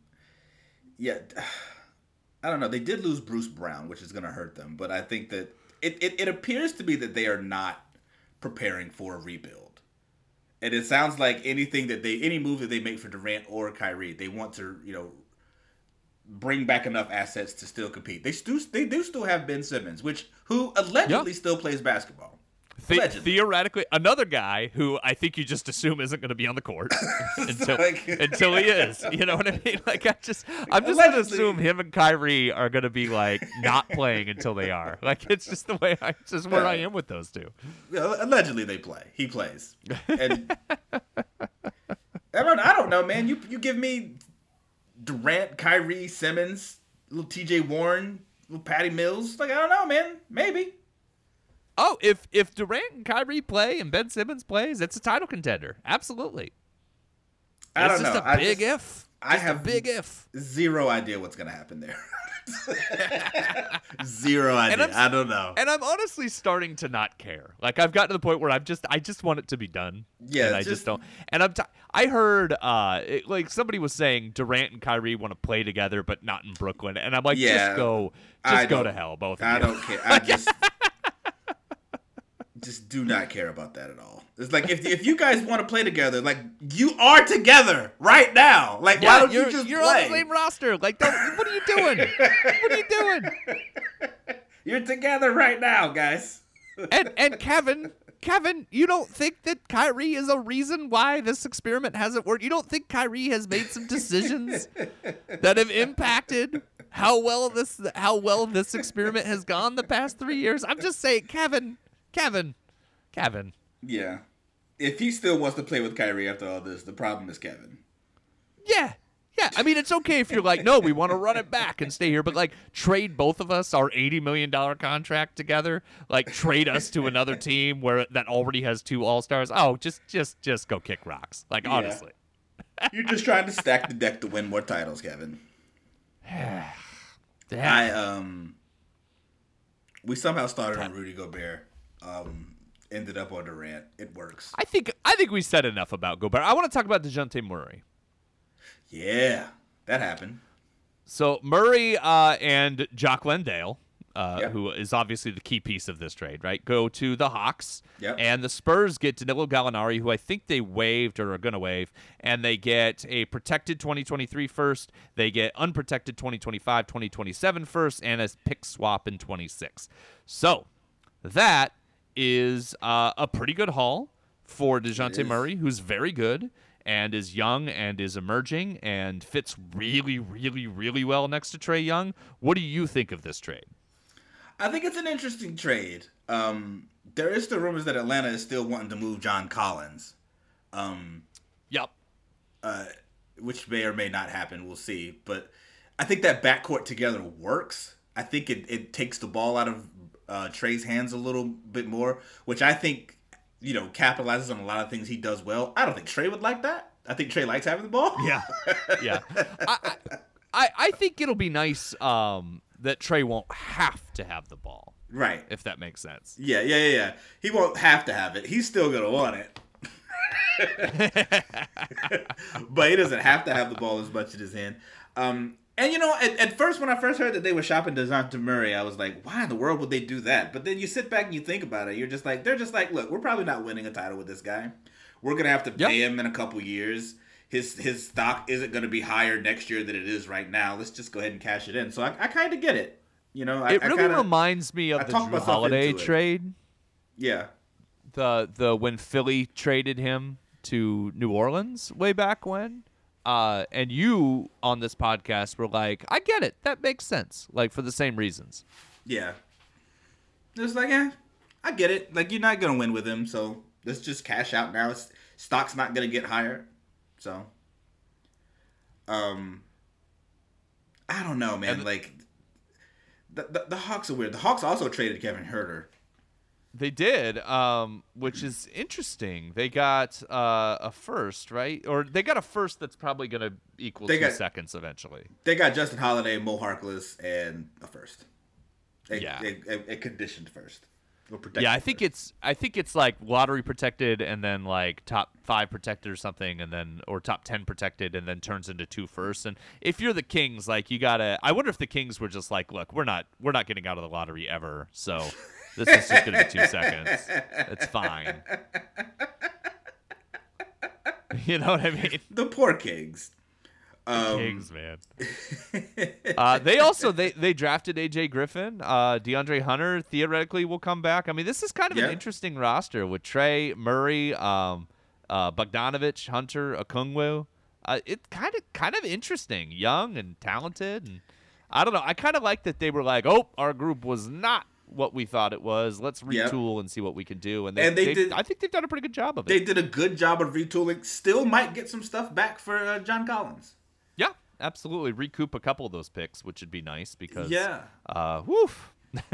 yeah I don't know. They did lose Bruce Brown, which is gonna hurt them, but I think that it, it, it appears to be that they are not preparing for a rebuild. And it sounds like anything that they any move that they make for Durant or Kyrie, they want to, you know, bring back enough assets to still compete. They still they do still have Ben Simmons, which who allegedly still plays basketball. The- theoretically, another guy who I think you just assume isn't going to be on the court until like- until he is. You know what I mean? Like I just, I'm just going to assume him and Kyrie are going to be like not playing until they are. Like it's just the way I, just where I am with those two. Allegedly, they play. He plays. And I don't. I don't know, man. You you give me Durant, Kyrie, Simmons, little T.J. Warren, little Patty Mills. Like I don't know, man. Maybe. Oh, if if Durant and Kyrie play and Ben Simmons plays, it's a title contender. Absolutely. I it's don't just know. a I big just- if. I Just a have big if. Zero idea what's gonna happen there. Zero idea. I don't know. And I'm honestly starting to not care. Like I've gotten to the point where I'm just I just want it to be done. Yeah, and I just- just don't. And I'm t- I heard uh it- like somebody was saying Durant and Kyrie want to play together, but not in Brooklyn. And I'm like, Yeah, just go, just I go to hell, both of I you. don't care. I just just do not care about that at all. It's like if if you guys want to play together, like you are together right now. Like why don't you just you're play? on the same roster. Like, don't, what are you doing? what are you doing? You're together right now, guys. And and Kevin, Kevin, you don't think that Kyrie is a reason why this experiment hasn't worked? You don't think Kyrie has made some decisions that have impacted how well this how well this experiment has gone the past three years? I'm just saying, Kevin, Kevin, Kevin. Yeah. If he still wants to play with Kyrie after all this, the problem is Kevin. Yeah. Yeah, I mean it's okay if you're like, no, we want to run it back and stay here, but like trade both of us our eighty million dollar contract together, like trade us to another team where that already has two all stars. Oh, just just just go kick rocks. Like Yeah. honestly. You're just trying to stack the deck to win more titles, Kevin. I um we somehow started on Rudy Gobert. Um ended up on Durant. It works. I think I think we said enough about Gobert. I want to talk about Dejounte Murray. Yeah. That happened. So Murray uh, and Jock Landale, uh, Yep. who is obviously the key piece of this trade, right? Go to the Hawks, Yep. and the Spurs get Danilo Gallinari, who I think they waived or are going to waive, and they get a protected 2023 first, they get unprotected 2025, 2027 first, and a pick swap in 26. So that is uh, a pretty good haul for Dejounte. Murray, who's very good and is young and is emerging and fits really, really, really well next to Trae Young. What do you think of this trade? I think it's an interesting trade. Um there is the rumors that Atlanta is still wanting to move John Collins. Um Yep. uh, which may or may not happen. We'll see. But I think that backcourt together works. I think it, it takes the ball out of uh, Trae's hands a little bit more, which I think you know capitalizes on a lot of things he does well. I don't think Trae would like that. I think Trae likes having the ball. Yeah. yeah. I, I, I think it'll be nice um, that Trey won't have to have the ball, Right. if that makes sense. Yeah, yeah, yeah, yeah. He won't have to have it. He's still gonna want it. but he doesn't have to have the ball as much in his hand. Um, and you know, at, at first when I first heard that they were shopping Dejounte Murray, I was like, why in the world would they do that? But then you sit back and you think about it, you're just like, they're just like, look, we're probably not winning a title with this guy. We're gonna have to Yep. pay him in a couple years. His his stock isn't gonna be higher next year than it is right now. Let's just go ahead and cash it in. So I, I kind of get it. You know, I, It really kinda, reminds me of I the Jrue Holiday trade. yeah. the the when Philly traded him to New Orleans way back when. Uh, and you on this podcast were like, I get it. That makes sense. Like for the same reasons. Yeah. It's like, yeah, I get it. Like, you're not going to win with him, so let's just cash out now. It's, stock's not going to get higher. So, um, I don't know, man. And- like, the, the, the Hawks are weird. The Hawks also traded Kevin Huerter. They did, um, which is interesting. They got uh, a first, right? Or they got a first that's probably going to equal They two got- seconds eventually. They got Justin Holiday, Mo Harkless, and a first. A, Yeah. a, conditioned first. Yeah, I think first. it's I think it's like lottery protected and then like top five protected or something and then or top ten protected and then turns into two firsts. And if you're the Kings, like you gotta I wonder if the Kings were just like, look, we're not we're not getting out of the lottery ever, so this is just gonna be two seconds. It's fine. You know what I mean? the poor Kings. Um, Kings, man. uh, they also they they drafted AJ Griffin. Uh, DeAndre Hunter theoretically will come back. I mean, this is kind of Yeah. an interesting roster with Trae Murray, um, uh, Bogdanovich, Hunter, Okongwu. Uh, it's kind of kind of interesting, young and talented, and I don't know. I kind of like that they were like, oh, our group was not what we thought it was. Let's retool and see what we can do. And they, And they they- did- I think they've done a pretty good job of it. They did a good job of retooling. Still might get some stuff back for uh, John Collins. yeah, absolutely. Recoup a couple of those picks, which would be nice because Yeah. uh, woof.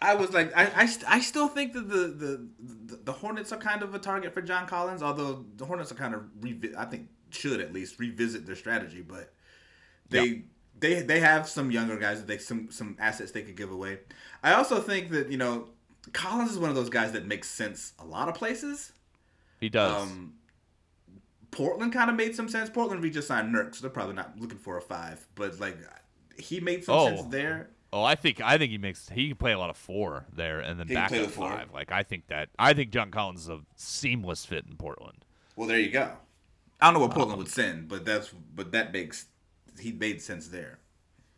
I was like, I, I, st- I still think that the, the the the Hornets are kind of a target for John Collins. Although the Hornets are kind of revi- I think should at least revisit their strategy. But they they they have some younger guys that they some some assets they could give away. I also think that you know Collins is one of those guys that makes sense a lot of places. He does. Um, Portland kind of made some sense. Portland we just signed Nurk, so they're probably not looking for a five. But like he made some Oh. sense there. oh, I think I think he makes he can play a lot of four there and then He back at the five. Like I think that I think John Collins is a seamless fit in Portland. Well, there you go. I don't know what Portland would send, but that's but that makes he made sense there.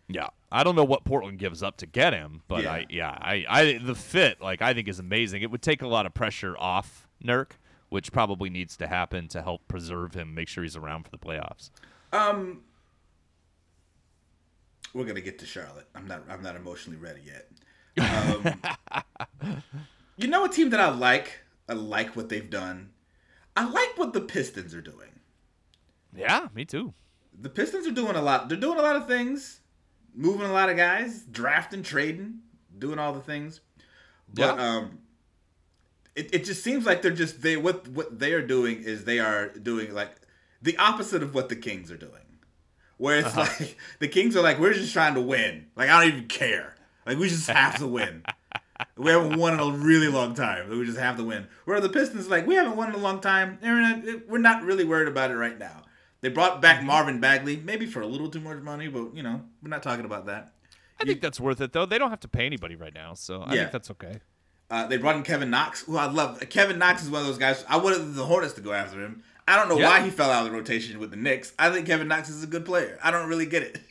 Yeah, I don't know what Portland gives up to get him, but Yeah. I yeah I I the fit like I think is amazing. It would take a lot of pressure off Nurk, which probably needs to happen to help preserve him, make sure he's around for the playoffs. Um, we're gonna get to Charlotte. I'm not. I'm not emotionally ready yet. Um, you know a team that I like. I like what they've done. I like what the Pistons are doing. Yeah, me too. The Pistons are doing a lot. They're doing a lot of things, moving a lot of guys, drafting, trading, doing all the things. But Yeah. um, it, it just seems like they're just they what what they are doing is they are doing like the opposite of what the Kings are doing. Where it's like the Kings are like we're just trying to win. Like I don't even care. Like we just have to win. We haven't won in a really long time. We just have to win. Where the Pistons like we haven't won in a long time. We're not, we're not really worried about it right now. They brought back Marvin Bagley, maybe for a little too much money, but you know we're not talking about that. I think that's worth it though. They don't have to pay anybody right now, so I Yeah. think that's okay. Uh, they brought in Kevin Knox, who I love. Kevin Knox is one of those guys. I wanted the Hornets to go after him. I don't know Yeah. why he fell out of the rotation with the Knicks. I think Kevin Knox is a good player. I don't really get it.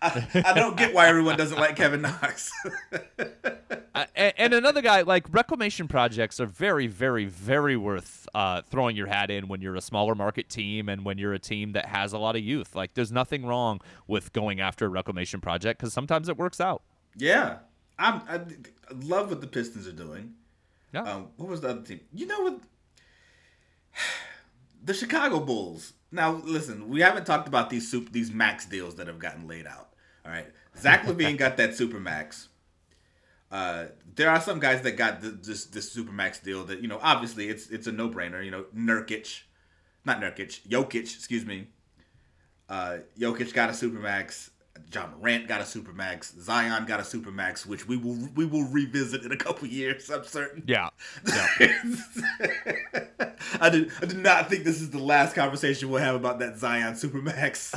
I, I don't get why everyone doesn't like Kevin Knox. Uh, a- and another guy like reclamation projects are very very very worth uh, throwing your hat in when you're a smaller market team and when you're a team that has a lot of youth like there's nothing wrong with going after a reclamation project because sometimes it works out yeah, I'm. I, I love what the Pistons are doing. yeah Um, what was the other team? You know what? The Chicago Bulls. Now listen, we haven't talked about these soup these max deals that have gotten laid out. All right, Zach LaVine got that super max. Uh, there are some guys that got the, this this super max deal that you know obviously it's it's a no brainer. You know Nurkic, not Nurkic, Jokic, excuse me. Uh, Jokic got a super max. Ja Morant got a super max. Zion got a super max, which we will we will revisit in a couple years. I'm certain. yeah yeah I did. I did not think this is the last conversation we'll have about that Zion Supermax.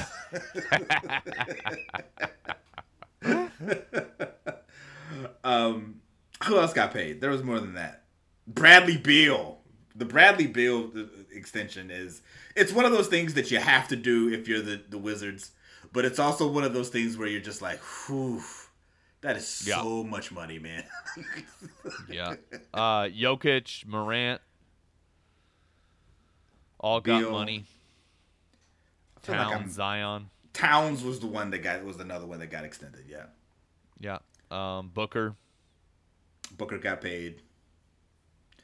um, who else got paid? There was more than that. Bradley Beal. The Bradley Beal uh, extension is. It's one of those things that you have to do if you're the the Wizards, but it's also one of those things where you're just like, whew. That is so much money, man. yeah uh Jokic Morant all got Beal. money feel like Zion Towns was the one that got was another one that got extended. Yeah, yeah um Booker Booker got paid.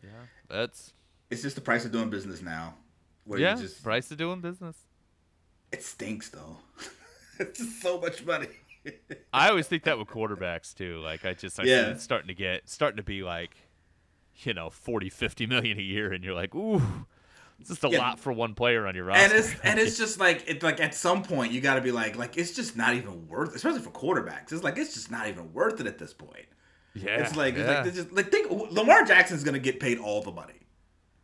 yeah that's It's just the price of doing business now. Where yeah you just price of doing business it stinks though. it's just so much money. I always think that with quarterbacks too. Like I just I see Yeah. it's starting to get starting to be like you know 40, 50 million a year, and you're like, ooh, it's just a Yeah. lot for one player on your roster. and it's and it's just like it's like at some point you got to be like like it's just not even worth, especially for quarterbacks. It's like it's just not even worth it at this point. yeah, It's like yeah. it's like, just, like think Lamar Jackson's gonna get paid all the money,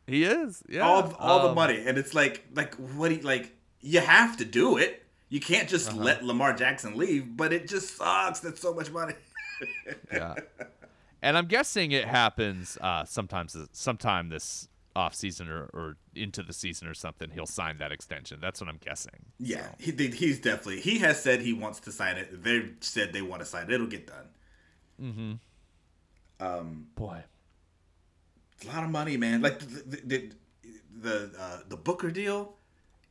he is, yeah, all all the Um, money, and it's like like what do you, like you have to do it. You can't just Uh-huh. let Lamar Jackson leave, but it just sucks. That's so much money. yeah. And I'm guessing it happens uh, sometimes, sometime this off season or, or into the season or something. He'll sign that extension. That's what I'm guessing. Yeah, he he's definitely he has said he wants to sign it. They said they want to sign it. It'll get done. Mm-hmm. Um, Boy, It's a lot of money, man. Like the the the, the, uh, the Booker deal,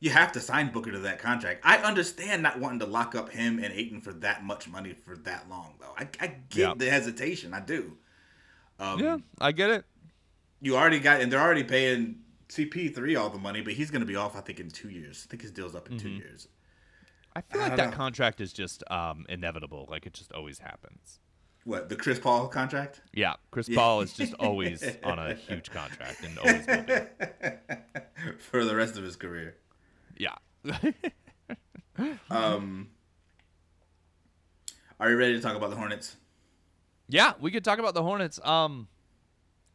you have to sign Booker to that contract. I understand not wanting to lock up him and Ayton for that much money for that long, though. I, I get Yeah. the hesitation. I do. Um, yeah, I get it. You already got, and they're already paying CP3 all the money, but he's going to be off, I think, in two years. I think his deal's up in two years. I feel like that know. contract is just um, inevitable. Like it just always happens. What, the Chris Paul contract? Yeah, Chris Paul is just always on a huge contract and always for the rest of his career. Yeah. Um, are you ready to talk about the Hornets? Yeah, we could talk about the Hornets. Um,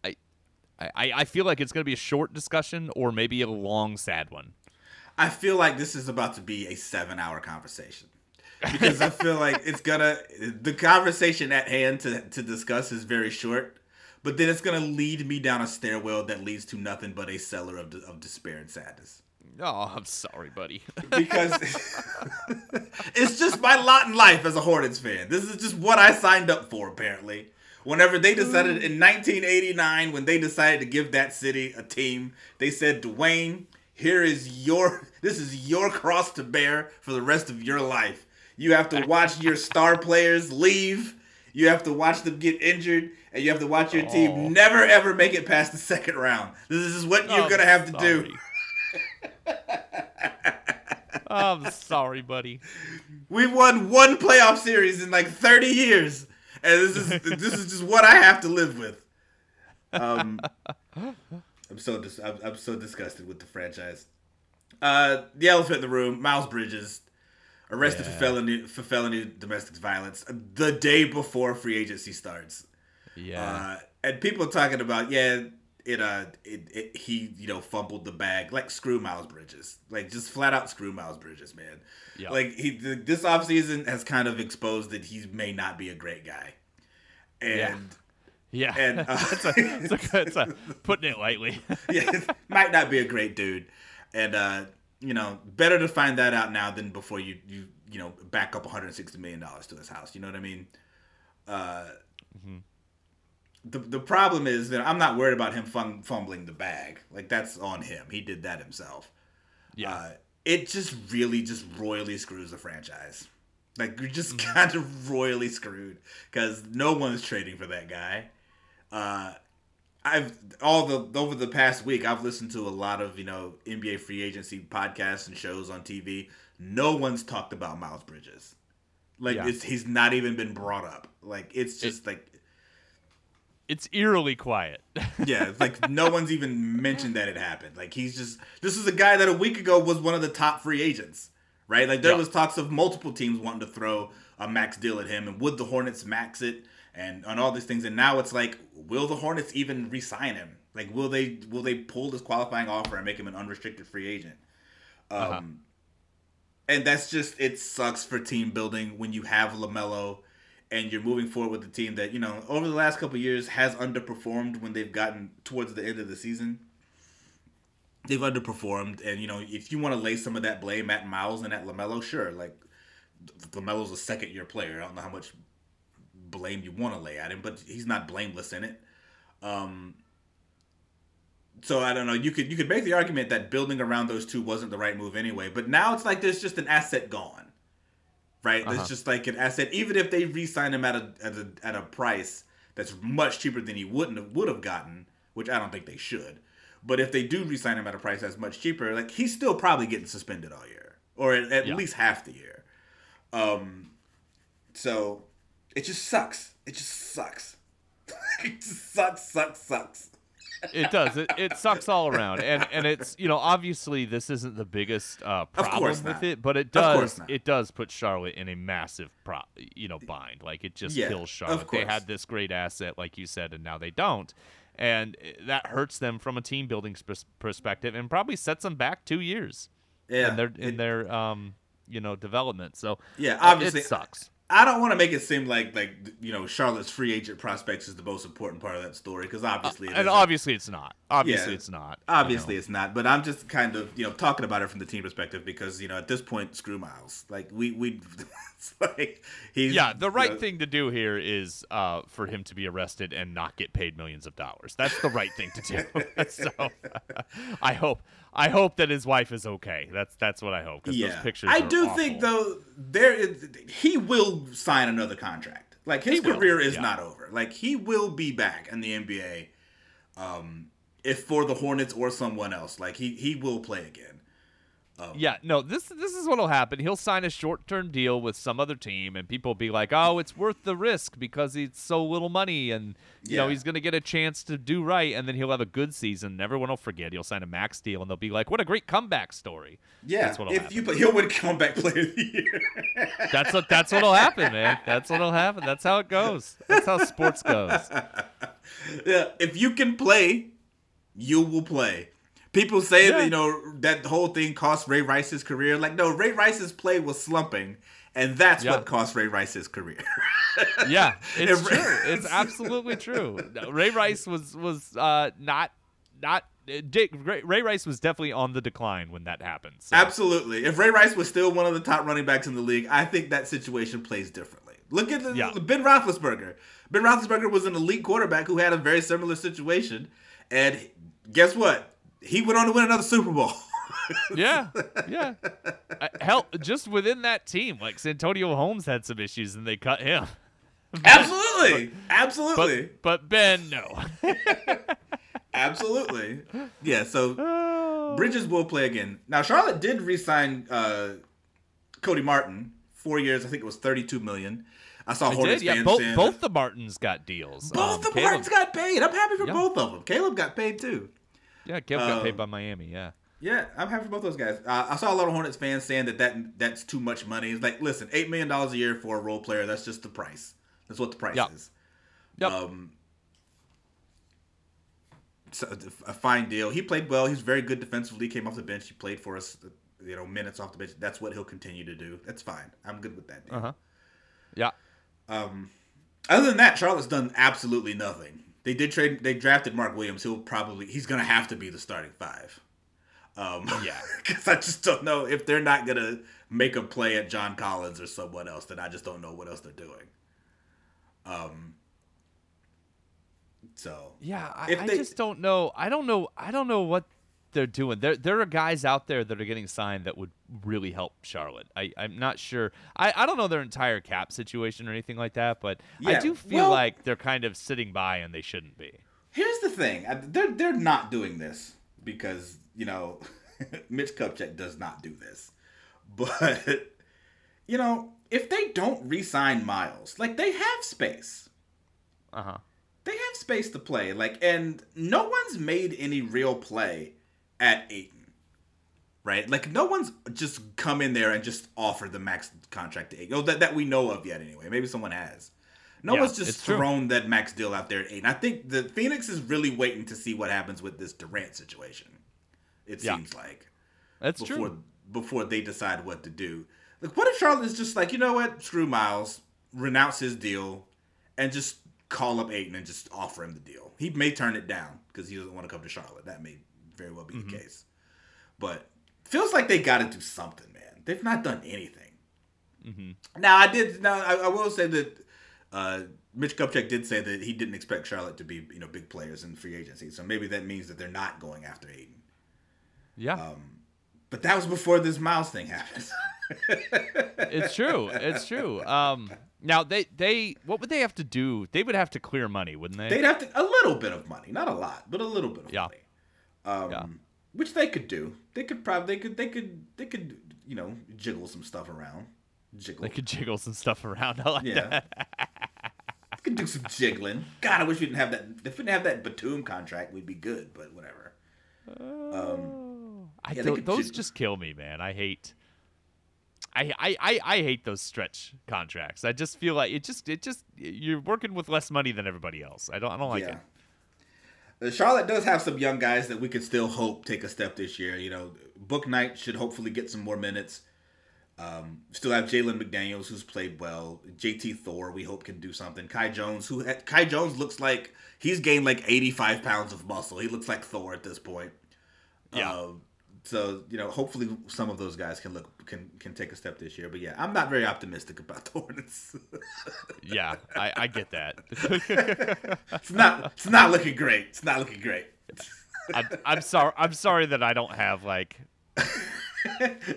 I, I, I feel like it's gonna be a short discussion or maybe a long, sad one. I feel like this is about to be a seven hour conversation. Because I feel like it's gonna the conversation at hand to, to discuss is very short, but then it's gonna lead me down a stairwell that leads to nothing but a cellar of, of despair and sadness. Oh, I'm sorry, buddy. Because it's just my lot in life as a Hornets fan. This is just what I signed up for, apparently. Whenever they decided in 1989, when they decided to give that city a team, they said, Dwayne, here is your, this is your cross to bear for the rest of your life. You have to watch your star players leave. You have to watch them get injured, and you have to watch your team oh. never ever make it past the second round. This is what you're I'm gonna have to do. I'm sorry, buddy. We've won one playoff series in like 30 years, and this is this is just what I have to live with. Um, I'm so dis- I'm, I'm so disgusted with the franchise. Uh, the elephant in the room: Miles Bridges arrested for felony for felony domestic violence the day before free agency starts. Yeah. Uh, and people talking about yeah, it uh, it, it he you know fumbled the bag like screw Miles Bridges, like just flat out screw Miles Bridges, man. Yeah. Like he th- this offseason has kind of exposed that he may not be a great guy, and yeah. and, uh, it's, a, it's, a, it's a putting it lightly. yeah, might not be a great dude, and uh, you know better to find that out now than before you you you know back up 160 million dollars to his house. You know what I mean? Uh, the the problem is that I'm not worried about him fum- fumbling the bag. Like that's on him. He did that himself. yeah. Uh, it just really just royally screws the franchise. Like you're just kind of royally screwed because no one's trading for that guy. Uh, I've all the over the past week I've listened to a lot of you know NBA free agency podcasts and shows on TV. No one's talked about Miles Bridges. Like Yeah. it's he's not even been brought up. Like it's just like it's eerily quiet. yeah, like no one's even mentioned that it happened. Like he's just this is a guy that a week ago was one of the top free agents, right? Like there Yeah. was talks of multiple teams wanting to throw a max deal at him, and would the Hornets max it, and on all these things, and now it's like, will the Hornets even re-sign him? Like, will they will they pull this qualifying offer and make him an unrestricted free agent? Um, Uh-huh. and that's just it sucks for team building when you have Lamelo and you're moving forward with a team that you know over the last couple years has underperformed when they've gotten towards the end of the season. They've underperformed, and you know if you want to lay some of that blame at Miles and at Lamelo, sure. Like Lamelo's a second year player. I don't know how much blame you want to lay at him, but he's not blameless in it. Um, so I don't know. You could you could make the argument that building around those two wasn't the right move anyway. But now it's like there's just an asset gone, right? Uh-huh. There's just like an asset. Even if they re-sign him at a at a at a price that's much cheaper than he wouldn't have, would have gotten, which I don't think they should. But if they do re-sign him at a price that's much cheaper, like he's still probably getting suspended all year, or at, at Yeah. least half the year. Um, so it just sucks. It just sucks. it just sucks, sucks, sucks. It does. It, it sucks all around, and and it's you know obviously this isn't the biggest uh, problem with it, but it does it does put Charlotte in a massive pro you know bind. Like it just Yeah, kills Charlotte. They had this great asset, like you said, and now they don't, and eh, that hurts them from a team building pers- perspective, and probably sets them back two years Yeah, in their in it- their um you know development. So Yeah, obviously- it sucks. I don't want to make it seem like like you know Charlotte's free agent prospects is the most important part of that story because obviously it and obviously it's not. Obviously Yeah. it's not. you Obviously, know. it's not. But I'm just kind of you know talking about it from the team perspective because you know at this point, screw Miles. Like we we, like he's Yeah, the right you know, thing to do here is uh, for him to be arrested and not get paid millions of dollars. That's the right thing to do. so I hope I hope that his wife is okay. That's that's what I hope. 'cause Yeah, those pictures I are do awful. think though there is he will sign another contract. Like his He will, career is yeah. not over. Like he will be back in the NBA, um, if for the Hornets or someone else. Like he he will play again. Oh. Yeah, no, this this is what'll happen. He'll sign a short term deal with some other team, and people will be like, "Oh, it's worth the risk because it's so little money, and you know he's gonna get a chance to do right, and then he'll have a good season. and Everyone will forget. He'll sign a max deal, and they'll be like, "What a great comeback story." Yeah, That's what'll if happen. you play, he'll win comeback player of the year. That's what that's what'll happen, man. That's what'll happen. That's how it goes. That's how sports goes. yeah, if you can play, you will play. People say Yeah. that you know that whole thing cost Ray Rice his career. Like no, Ray Rice's play was slumping, and that's Yeah. what cost Ray Rice his career. Yeah, it's true. It's absolutely true. Ray Rice was was uh, not not Dick, Ray, Ray Rice was definitely on the decline when that happened. So. Absolutely. If Ray Rice was still one of the top running backs in the league, I think that situation plays differently. Look at the, Yeah. Ben Roethlisberger. Ben Roethlisberger was an elite quarterback who had a very similar situation, and guess what? He went on to win another Super Bowl. Yeah, yeah. Uh, hell, just within that team, like Santonio Holmes had some issues, and they cut him. Absolutely. Absolutely. But but Ben, no. Absolutely. Yeah, so Oh. Bridges will play again. Now Charlotte did re-sign uh, Cody Martin, four years. I think it was thirty-two million. I saw Hornets did, yeah. Both saying both the Martins got deals. both Um, the Caleb- Martins got paid. I'm happy for Yeah. both of them. Caleb got paid too. Yeah, Caleb got Uh, paid by Miami. Yeah. Yeah, I'm happy for both those guys. Uh, I saw a lot of Hornets fans saying that, that that's too much money. It's like, listen, eight million dollars a year for a role player. That's just the price. That's what the price Yeah. is. Yep. Um, so a fine deal. He played well. He's very good defensively. Came off the bench. He played for us. You know, minutes off the bench. That's what he'll continue to do. That's fine. I'm good with that. Uh huh. Yeah. Um, other than that, Charlotte's done absolutely nothing. They did trade. They drafted Mark Williams. He'll probably he's gonna have to be the starting five. Um, Yeah. because I just don't know if they're not gonna make a play at John Collins or someone else. Then I just don't know what else they're doing. Um. So Yeah, I, If I just don't know. I don't know. I don't know what they're doing. There, there are guys out there that are getting signed that would really help Charlotte. I, I'm not sure. I, I don't know their entire cap situation or anything like that, but I do feel well- like they're kind of sitting by and they shouldn't be. here's the thing: they're they're not doing this because you know Mitch Kupchak does not do this, but you know if they don't re-sign Miles, like they have space. Uh huh. they have space to play. Like, and no one's made any real play at Ayton, right? Like, no one's just come in there and just offered the max contract to Ayton. Oh, that that we know of yet, anyway. Maybe someone has. No Yeah, one's just it's true. thrown that max deal out there at Ayton. I think the Phoenix is really waiting to see what happens with this Durant situation. It Yeah. seems like That's before true. before they decide what to do. Like, what if Charlotte is just like, you know what, screw Miles, renounce his deal, and just call up Ayton and just offer him the deal. He may turn it down because he doesn't want to come to Charlotte. That may very well be Mm-hmm. the case. But feels like they got to do something, man. They've not done anything. Mm-hmm. Now I did. Now I, I will say that uh, Mitch Kupchak did say that he didn't expect Charlotte to be you know big players in free agency. So maybe that means that they're not going after Ayton. Yeah, um, But that was before this Miles thing happened. it's true. It's true. Um, now they they what would they have to do? They would have to clear money, wouldn't they? They'd have to a little bit of money, not a lot, but a little bit of Yeah. money. Um, Yeah. Which they could do. They could probably they could they could they could you know jiggle some stuff around. Jiggle. They could jiggle some stuff around. I like yeah. that. Could do some jiggling. God, I wish we didn't have that. If we didn't have that Batum contract, we'd be good. But whatever. Um, I Yeah, those just kill me, man. I hate. I, I, I, I hate those stretch contracts. I just feel like it just it just you're working with less money than everybody else. I don't I don't like yeah. it. Charlotte does have some young guys that we could still hope take a step this year. You know, Bouknight should hopefully get some more minutes. Um, still have Jalen McDaniels, who's played well. JT Thor, we hope can do something. Kai Jones, who Kai Jones looks like he's gained like 85 pounds of muscle. He looks like Thor at this point. Yeah. Uh, so you know, hopefully some of those guys can look can can take a step this year. But yeah, I'm not very optimistic about the Hornets. Yeah, I, I get that. it's not it's not looking great. It's not looking great. I'm, I'm sorry. I'm sorry that I don't have like.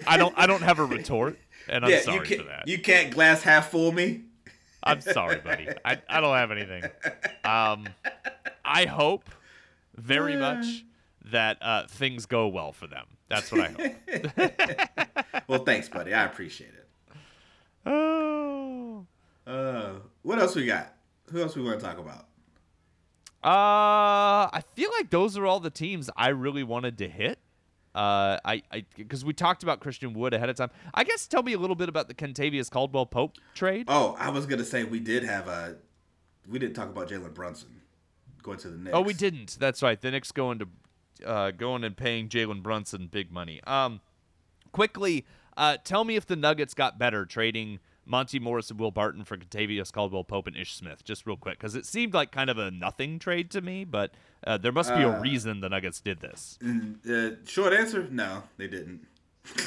I don't. I don't have a retort, and I'm yeah, sorry for that. you can't glass half full me. I'm sorry, buddy. I, I don't have anything. Um, I hope very much that uh, things go well for them. That's what I hope. Well, thanks, buddy. I appreciate it. Oh. Uh, what else we got? Who else we want to talk about? Uh, I feel like those are all the teams I really wanted to hit. Uh, I, I, because we talked about Christian Wood ahead of time. I guess tell me a little bit about the Kentavious Caldwell Pope trade. Oh, I was gonna say we did have a. We didn't talk about Jalen Brunson going to the Knicks. Oh, we didn't. That's right. The Knicks going to, uh, going and paying Jalen Brunson big money. Um, quickly, uh, tell me if the Nuggets got better trading Monte Morris and Will Barton for Kentavious Caldwell Pope and Ish Smith, just real quick, because it seemed like kind of a nothing trade to me, but uh, there must be a Uh, reason the Nuggets did this. Uh, short answer: No, they didn't.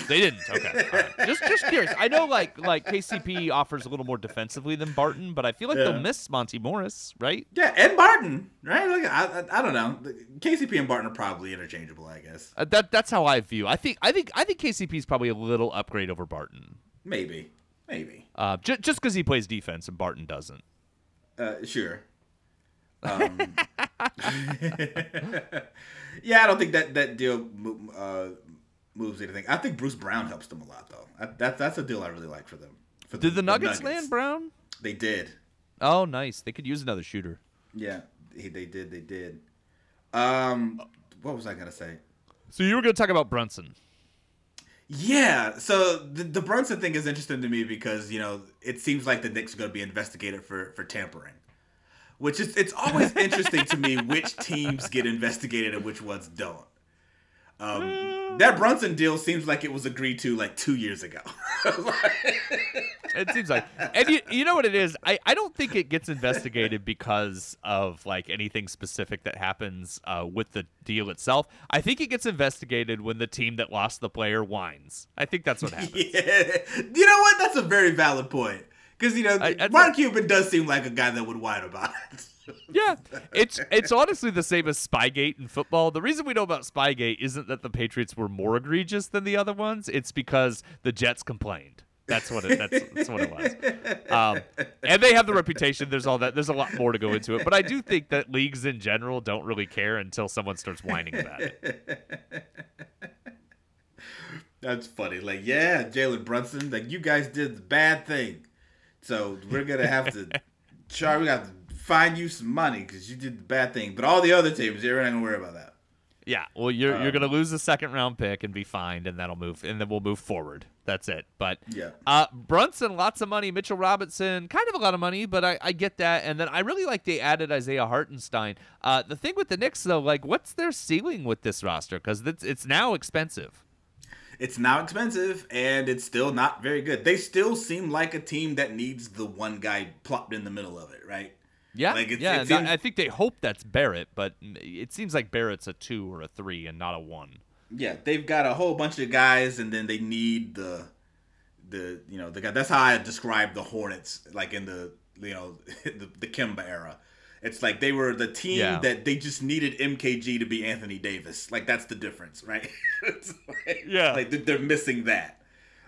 They didn't. Okay. all right. Just just curious. I know like like KCP offers a little more defensively than Barton, but I feel like Yeah. they'll miss Monte Morris, right? Yeah, and Barton, right? Like I, I, I don't know. KCP and Barton are probably interchangeable, I guess. Uh, that that's how I view. I think I think I think KCP is probably a little upgrade over Barton. Maybe, maybe. Uh, j- just because he plays defense and Barton doesn't. Uh, sure. Um, yeah, I don't think that that deal uh, moves anything. I think Bruce Brown helps them a lot, though. I, that that's a deal I really like for them. For Did the Nuggets, land Brown? They did. Oh, nice. They could use another shooter. Yeah, he, they did. They did. Um, what was I gonna say? So you were going to talk about Brunson. Yeah, so the, the Brunson thing is interesting to me because you know it seems like the Knicks are going to be investigated for for tampering, which is it's always interesting to me which teams get investigated and which ones don't. Um, that Brunson deal seems like it was agreed to like two years ago. It seems like, and you, you know what it is. I, I don't think it gets investigated because of like anything specific that happens uh, with the deal itself. I think it gets investigated when the team that lost the player whines. I think that's what happens. yeah, you know what? That's a very valid point because you know I- I Ron Cuban does seem like a guy that would whine about it. Yeah, it's it's honestly the same as Spygate in football. The reason we know about Spygate isn't that the Patriots were more egregious than the other ones. It's because the Jets complained. That's what it. That's, that's what it was. Um, and they have the reputation. There's all that. There's a lot more to go into it. But I do think that leagues in general don't really care until someone starts whining about it. That's funny. Like, yeah, Jalen Brunson, like you guys did the bad thing, so we're gonna have to char. We got to find you some money because you did the bad thing. But all the other teams, you're not gonna worry about that. Yeah. Well, you're you're gonna lose the second round pick and be fined, and that'll move, and then we'll move forward. That's it. But Yeah. uh, Brunson, lots of money. Mitchell Robinson, kind of a lot of money, but I, I get that. And then I really like they added Isaiah Hartenstein. Uh, the thing with the Knicks though, like, what's their ceiling with this roster? Because it's it's now expensive. It's now expensive and it's still not very good. They still seem like a team that needs the one guy plopped in the middle of it, right? Yeah, Like, it's- yeah. it seems- I think they hope that's Barrett, but it seems like Barrett's a two or a three and not a one. Yeah, they've got a whole bunch of guys, and then they need the the you know the guy. That's how I describe the Hornets, like in the you know the, the Kemba era. It's like they were the team Yeah. that they just needed MKG to be Anthony Davis. Like that's the difference, right? Like, Yeah. like they- they're missing that.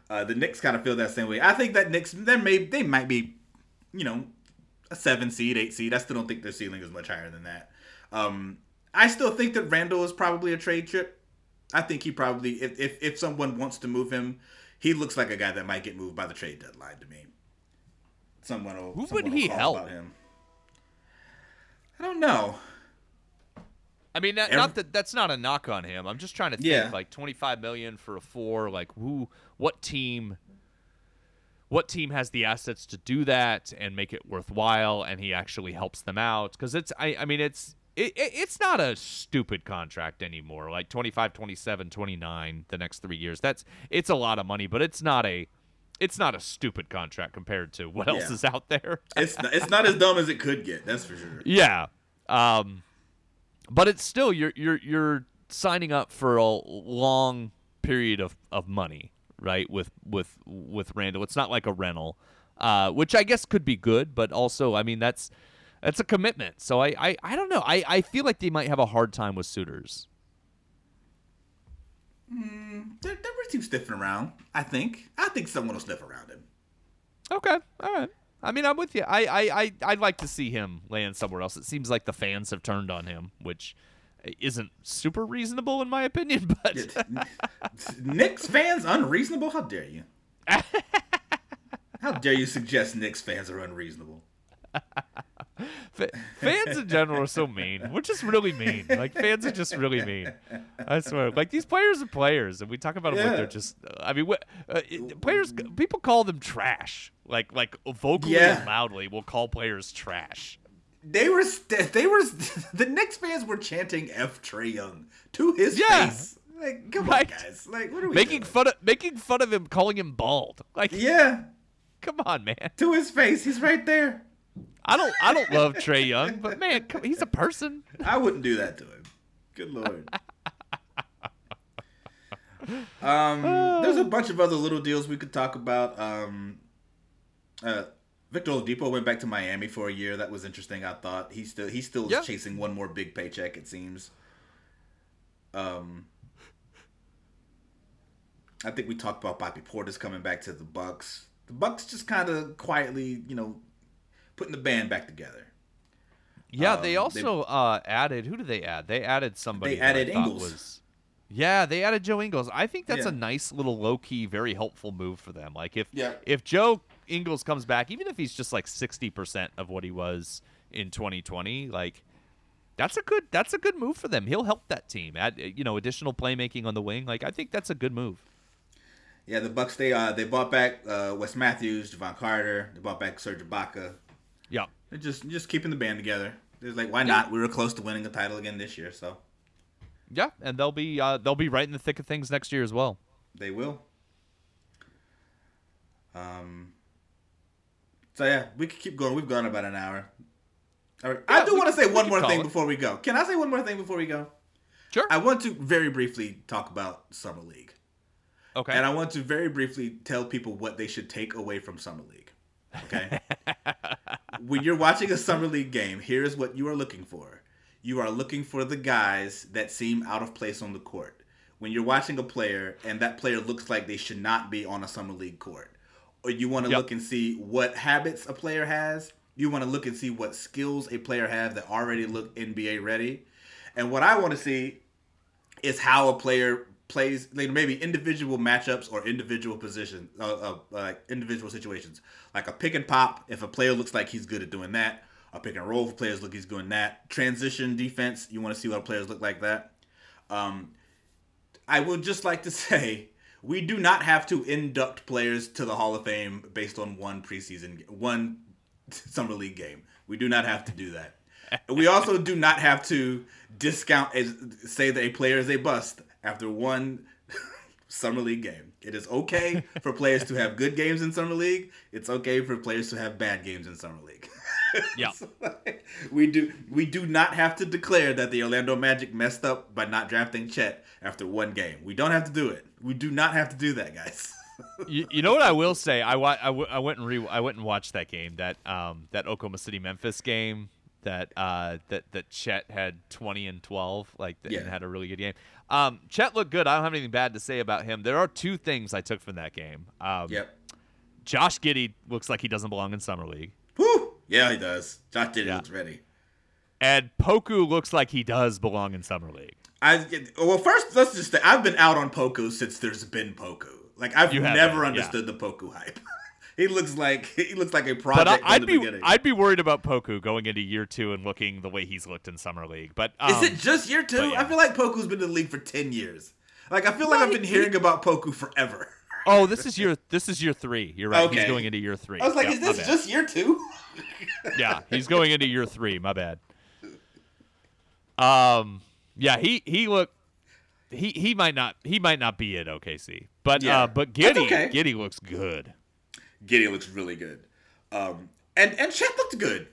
Uh, the Knicks kind of feel that same way. I think that Knicks, they may they might be, you know, a seven seed, eight seed. I still don't think their ceiling is much higher than that. Um, I still think that Randle is probably a trade chip. I think he probably, if, if if someone wants to move him, he looks like a guy that might get moved by the trade deadline to me. Someone will. Who someone would he help? About him. I don't know. I mean, not, not that that's not a knock on him. I'm just trying to think Yeah. like 25 million for a four. Like who? What team? What team has the assets to do that and make it worthwhile? And he actually helps them out because it's. I. I mean, it's. It, it, it's not a stupid contract anymore. Like 25, 27, 29 the next three years. That's it's a lot of money, but it's not a. It's not a stupid contract compared to what else Yeah. is out there. It's not, it's not as dumb as it could get. That's for sure. Yeah. Um but it's still you're you're you're signing up for a long period of, of money, right? With with with Randle. It's not like a rental. Uh which I guess could be good, but also I mean that's that's a commitment. So I I, I don't know. I, I feel like they might have a hard time with suitors. Mm, they're, they're too sniffing around. I think. I think someone will sniff around him. Okay. All right. I mean, I'm with you. I, I, I, I'd like to see him land somewhere else. It seems like the fans have turned on him, which isn't super reasonable in my opinion, but Knicks fans unreasonable? How dare you? How dare you suggest Knicks fans are unreasonable? Fa- fans in general are so mean. We're just really mean. Like fans are just really mean. I swear. Like these players are players, and we talk about them like they're just. I mean, what, uh, players. People call them trash. Like like vocally Yeah. and loudly, will call players trash. They were st- they were the Knicks fans were chanting F Trae Young to his Yeah. face. Like, come Right. on, guys. Like, what are we Making doing? fun of making fun of him, calling him bald. Like, Yeah, come on, man. to his face. He's right there. I don't I don't love Trae Young, but man, come, he's a person. I wouldn't do that to him. Good lord. um, there's a bunch of other little deals we could talk about. Um, uh, Victor Oladipo went back to Miami for a year. That was interesting. I thought he still he still is chasing one more big paycheck. It seems. Um, I think we talked about Bobby Portis coming back to the Bucks. The Bucks just kind of quietly, you know, putting the band back together. Yeah, they Um, also uh, added. Who did they add? They added somebody. They added Ingles. Was, yeah, they added Joe Ingles. I think that's a nice little low key, very helpful move for them. Like if Yeah. if Joe Ingles comes back, even if he's just like sixty percent of what he was in 2020, like that's a good that's a good move for them. He'll help that team. Add you know additional playmaking on the wing. Like I think that's a good move. Yeah, the Bucks they uh they bought back uh Wes Matthews, Jevon Carter, they bought back Serge Ibaka. Yeah. They're just just keeping the band together. It's like why not? We were close to winning the title again this year, so Yeah, and they'll be uh, they'll be right in the thick of things next year as well. they will. Um. So yeah, we could keep going. We've gone about an hour. Right. I do want to say one more thing it. before we go. Can I say one more thing before we go? Sure. I want to very briefly talk about Summer League. okay. And I want to very briefly tell people what they should take away from Summer League. Okay? when you're watching a Summer League game, here's what you are looking for. You are looking for the guys that seem out of place on the court. When you're watching a player and that player looks like they should not be on a Summer League court, or you want to Yep. look and see what habits a player has, you want to look and see what skills a player have that already look NBA ready. And what I want to see is how a player plays like maybe individual matchups or individual positions uh, uh, like individual situations. Like a pick and pop if a player looks like he's good at doing that a pick and roll if players look he's doing that transition defense you want to see what players look like that. Um, i would just like to say we do not have to induct players to the hall of fame based on one preseason one summer league game. We do not have to do that. We also do not have to discount as say that a player is a bust after one summer league game. It is okay for players to have good games in summer league. It's okay for players to have bad games in summer league. Yeah. we do we do not have to declare that the Orlando Magic messed up by not drafting Chet after one game. We don't have to do it. We do not have to do that, guys. you, you know what I will say? I, wa- I, w- I went and re- I went and watched that game that um that Oklahoma City Memphis game that uh that that Chet had 20 and 12 like th- and had a really good game. Um Chet looked good. I don't have anything bad to say about him. There are two things I took from that game. Um yep. Josh Giddey looks like he doesn't belong in summer league. Whew. Yeah, he does. Josh Giddey Yeah. looks ready. And Poku looks like he does belong in summer league. I well, first let's just say I've been out on Poku since there's been Poku. Like I've You never understood the Poku hype. he looks like he looks like a project But I, I'd the be beginning. I'd be worried about Poku going into year two and looking the way he's looked in summer league. But um, Is it just year two? yeah. I feel like Poku's been in the league for ten years. Like I feel like No, I've been he- hearing about Poku forever. oh, this is year this is year three. You're right. He's going into year three. I was like, Yeah, is this just year two? yeah, he's going into year three. My bad. Um, yeah, he he look he he might not he might not be at OKC, but Yeah. uh, but Giddey okay. Giddey looks good. Giddey looks really good. Um, and and Chet looked good.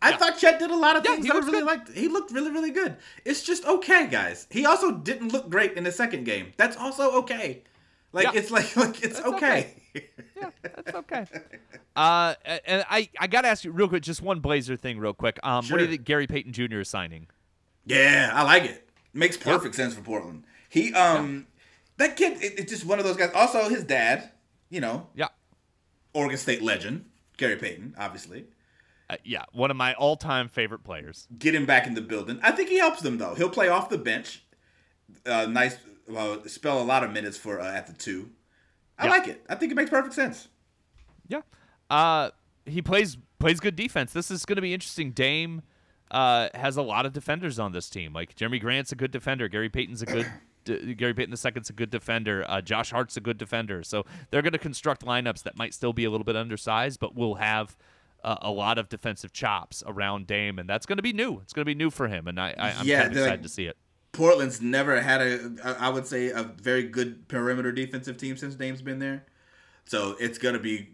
I Yeah. thought Chet did a lot of Yeah, things he that I really good. liked. He looked really, really good. It's just okay, guys. He also didn't look great in the second game. That's also okay. Like Yeah. it's like like it's That's okay. Yeah, that's okay. Uh, and I I gotta ask you real quick, just one Blazer thing, real quick. Um, what do you think Gary Payton Jr. is signing? yeah, I like it. Makes perfect sense for Portland. He um that kid it, it's just one of those guys. Also his dad, you know, Yeah, Oregon State legend, Gary Payton, obviously. uh, yeah, one of my all-time favorite players. get him back in the building. I think he helps them though. He'll play off the bench. Uh, nice, well, spell a lot of minutes for uh, at the two. I Yeah. like it. I think it makes perfect sense. Yeah. Uh, he plays plays good defense. This is going to be interesting. Dame uh, has a lot of defenders on this team. Like Jerami Grant's a good defender. Gary Payton's a good. D- Gary Payton the second's a good defender. Uh, Josh Hart's a good defender. So they're going to construct lineups that might still be a little bit undersized, but will have uh, a lot of defensive chops around Dame, and that's going to be new. It's going to be new for him, and I, I, I'm Yeah, kind of excited like- to see it. Portland's never had a, I would say, a very good perimeter defensive team since Dame's been there. So it's gonna be,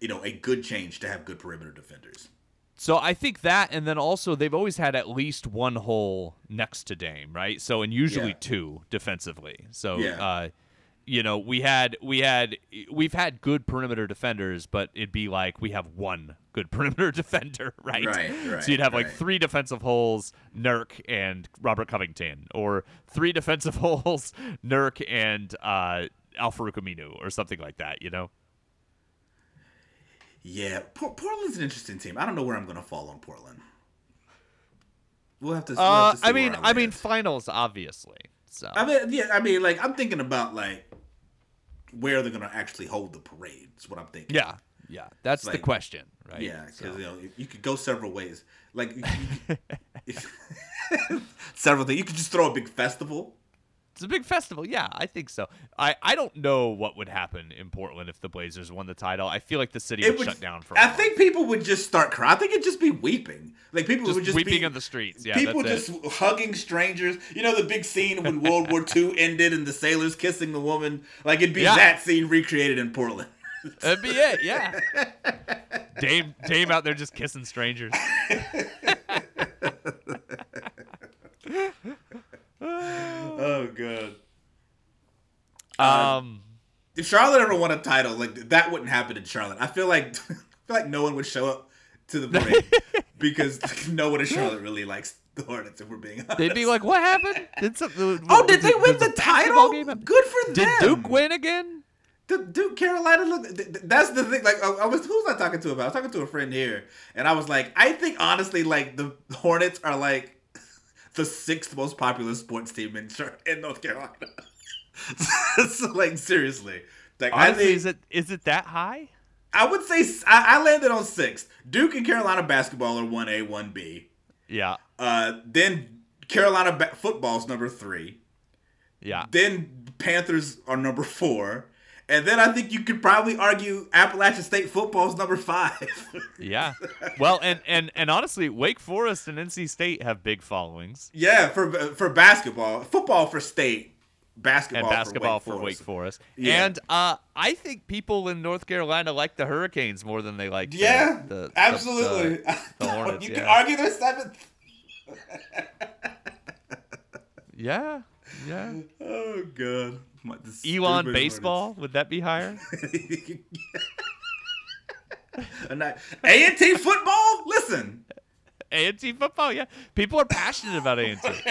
you know, a good change to have good perimeter defenders. So I think that, and then also they've always had at least one hole next to Dame, right? So and usually Yeah. two defensively. So Yeah. uh, you know, we had we had we've had good perimeter defenders, but it'd be like we have one good perimeter defender, right? Right, right, So you'd have like three defensive holes, Nurk and Robert Covington, or three defensive holes, Nurk and uh, Al-Farouq Aminu, or something like that. You know? Yeah, Por- Portland's an interesting team. I don't know where I'm gonna fall on Portland. We'll have to. we'll Uh, have to see I mean, I mean, finals obviously. So I mean, yeah, I mean, like I'm thinking about like where they're gonna actually hold the parade. Is what I'm thinking. Yeah, yeah, that's the question, right? Yeah, because So- you know you could go several ways. Like you- you- several things. You could just throw a big festival. It's a big festival. Yeah, I think so. I I don't know what would happen in Portland if the Blazers won the title. I feel like the city would, shut down for. a I think people would just start crying. I think it'd just be weeping. Like people just would just weeping be, in the streets. Yeah, people just it. hugging strangers. You know the big scene when World War II ended and the sailors kissing the woman. Like it'd be Yeah. that scene recreated in Portland. That'd be it. Yeah. Dame Dame out there just kissing strangers. Oh god. Um. if Charlotte ever won a title, like that wouldn't happen in Charlotte. I feel like I feel like no one would show up to the parade because no one in Charlotte really likes the Hornets. If we're being honest, They'd be like, "What happened? Did something? "Oh, did they win the title? Game? Good for Did them." Duke win again?" Did Duke Carolina look? th- th- That's the thing. Like, I I was who was I talking to about? I was talking to a friend here, and I was like, I think honestly, like the Hornets are like the sixth most popular sports team in in North Carolina. so, like seriously, like I think is it is it that high? I would say I landed on six. Duke and Carolina basketball are one A, one B. Yeah. Uh, then Carolina ba- football's number three. Yeah. Then Panthers are number four. And then I think you could probably argue Appalachian State football's number five. Yeah. Well, and and and honestly, Wake Forest and NC State have big followings, yeah, for for basketball, football for state, basketball, and basketball for for Wake Wake Forest. Yeah. And uh, I think people in North Carolina like the Hurricanes more than they like. the- Yeah, the, absolutely. the- the Hornets, you yeah. can argue they're seventh. yeah. Yeah. Oh the Elon stupid baseball would that be higher? Hornets. And A&T football. Listen, A and T football. Yeah. People are passionate about A and T.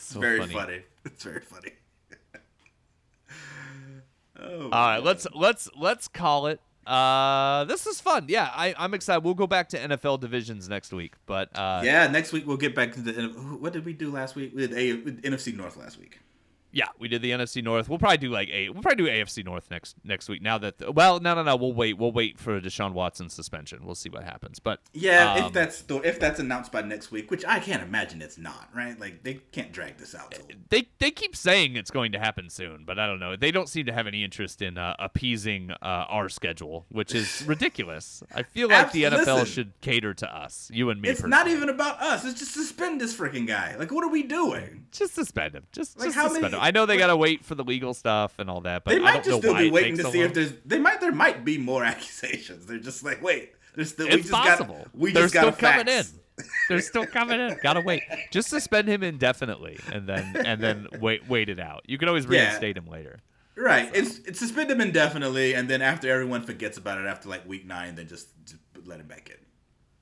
So very funny. It's very funny. oh, All right, let's let's let's call it. Uh, this is fun. Yeah, I, I'm excited. We'll go back to NFL divisions next week, but uh, yeah. Next week we'll get back to the. What did we do last week? We did, A, NFC North last week. Yeah, we did the NFC North. We'll probably do like a we'll probably do AFC North next next week. Now that the, well, no, no, no, we'll wait. We'll wait for Deshaun Watson suspension. We'll see what happens. But Yeah, um, if that's the, if that's announced by next week, which I can't imagine it's not, right? Like they can't drag this out. Till, they they keep saying it's going to happen soon, but I don't know. They don't seem to have any interest in uh, appeasing uh, our schedule, which is ridiculous. I feel like Abs- the NFL listen. should cater to us, you and me. it's not even about us. It's just suspend this freaking guy. Like, what are we doing? just suspend him. Just, Like, just how suspend many- him. I know they gotta wait for the legal stuff and all that, but They I might don't just know still be waiting to so see long. if there's. They might. There might be more accusations. They're just like, wait. There's still. we just possible. Got, we They're just still coming facts. in. They're still coming in. Gotta wait. Just suspend him indefinitely, and then and then wait wait it out. You can always Yeah. reinstate him later. Right. It's it's suspend him indefinitely, and then after everyone forgets about it after like week nine, then just, just let him back in.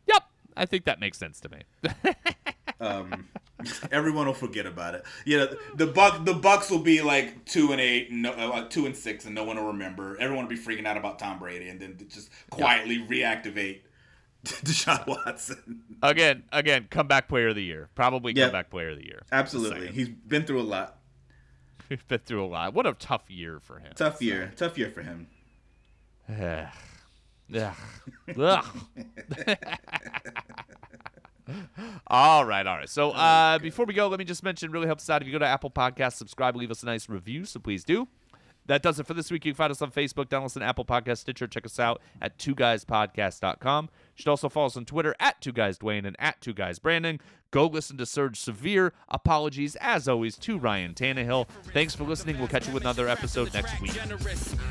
Yep, I think that makes sense to me. Um, everyone will forget about it. Yeah, the buck the Bucks will be like two and eight, no, uh, like two and six, and no one will remember. Everyone will be freaking out about Tom Brady, and then just quietly reactivate Deshaun Watson. again, again, comeback player of the year. Probably Yep. comeback player of the year. Absolutely, he's been through a lot. he's been through a lot. What a tough year for him. Tough year, tough year for him. Ugh. Ugh. Ugh. All right, all right. So uh, before we go, let me just mention really helps us out if you go to Apple Podcasts, subscribe, leave us a nice review. So please do. That does it for this week. You can find us on Facebook, download us on Apple Podcast, Stitcher. Check us out at two guys twoguyspodcast.com. You should also follow us on Twitter at two guys Dwayne and at two guys Brandon. Go listen to Surge Severe. Apologies, as always, to Ryan Tannehill. Thanks for listening. We'll catch you with another episode next week.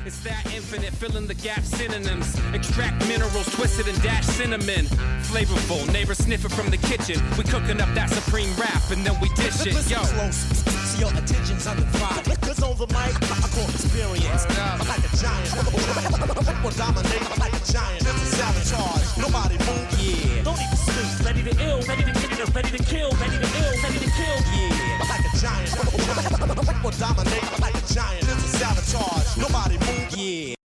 It's that infinite, filling the gap synonyms. Extract minerals, twisted and dash cinnamon. Flavorful, neighbor sniff it from the kitchen. We cooking up that supreme rap and then we dish it. Yo. close, so your attention's undivided. Cause on the mic, I call experience. Like a giant, will dominate like a giant. It's a sabotage. Nobody move, yeah. Don't even speak. Ready to ill, ready to to ready to kill, ready to ill, ready to kill, yeah. Like a giant, will dominate like a giant. It's a sabotage. Nobody move, yeah.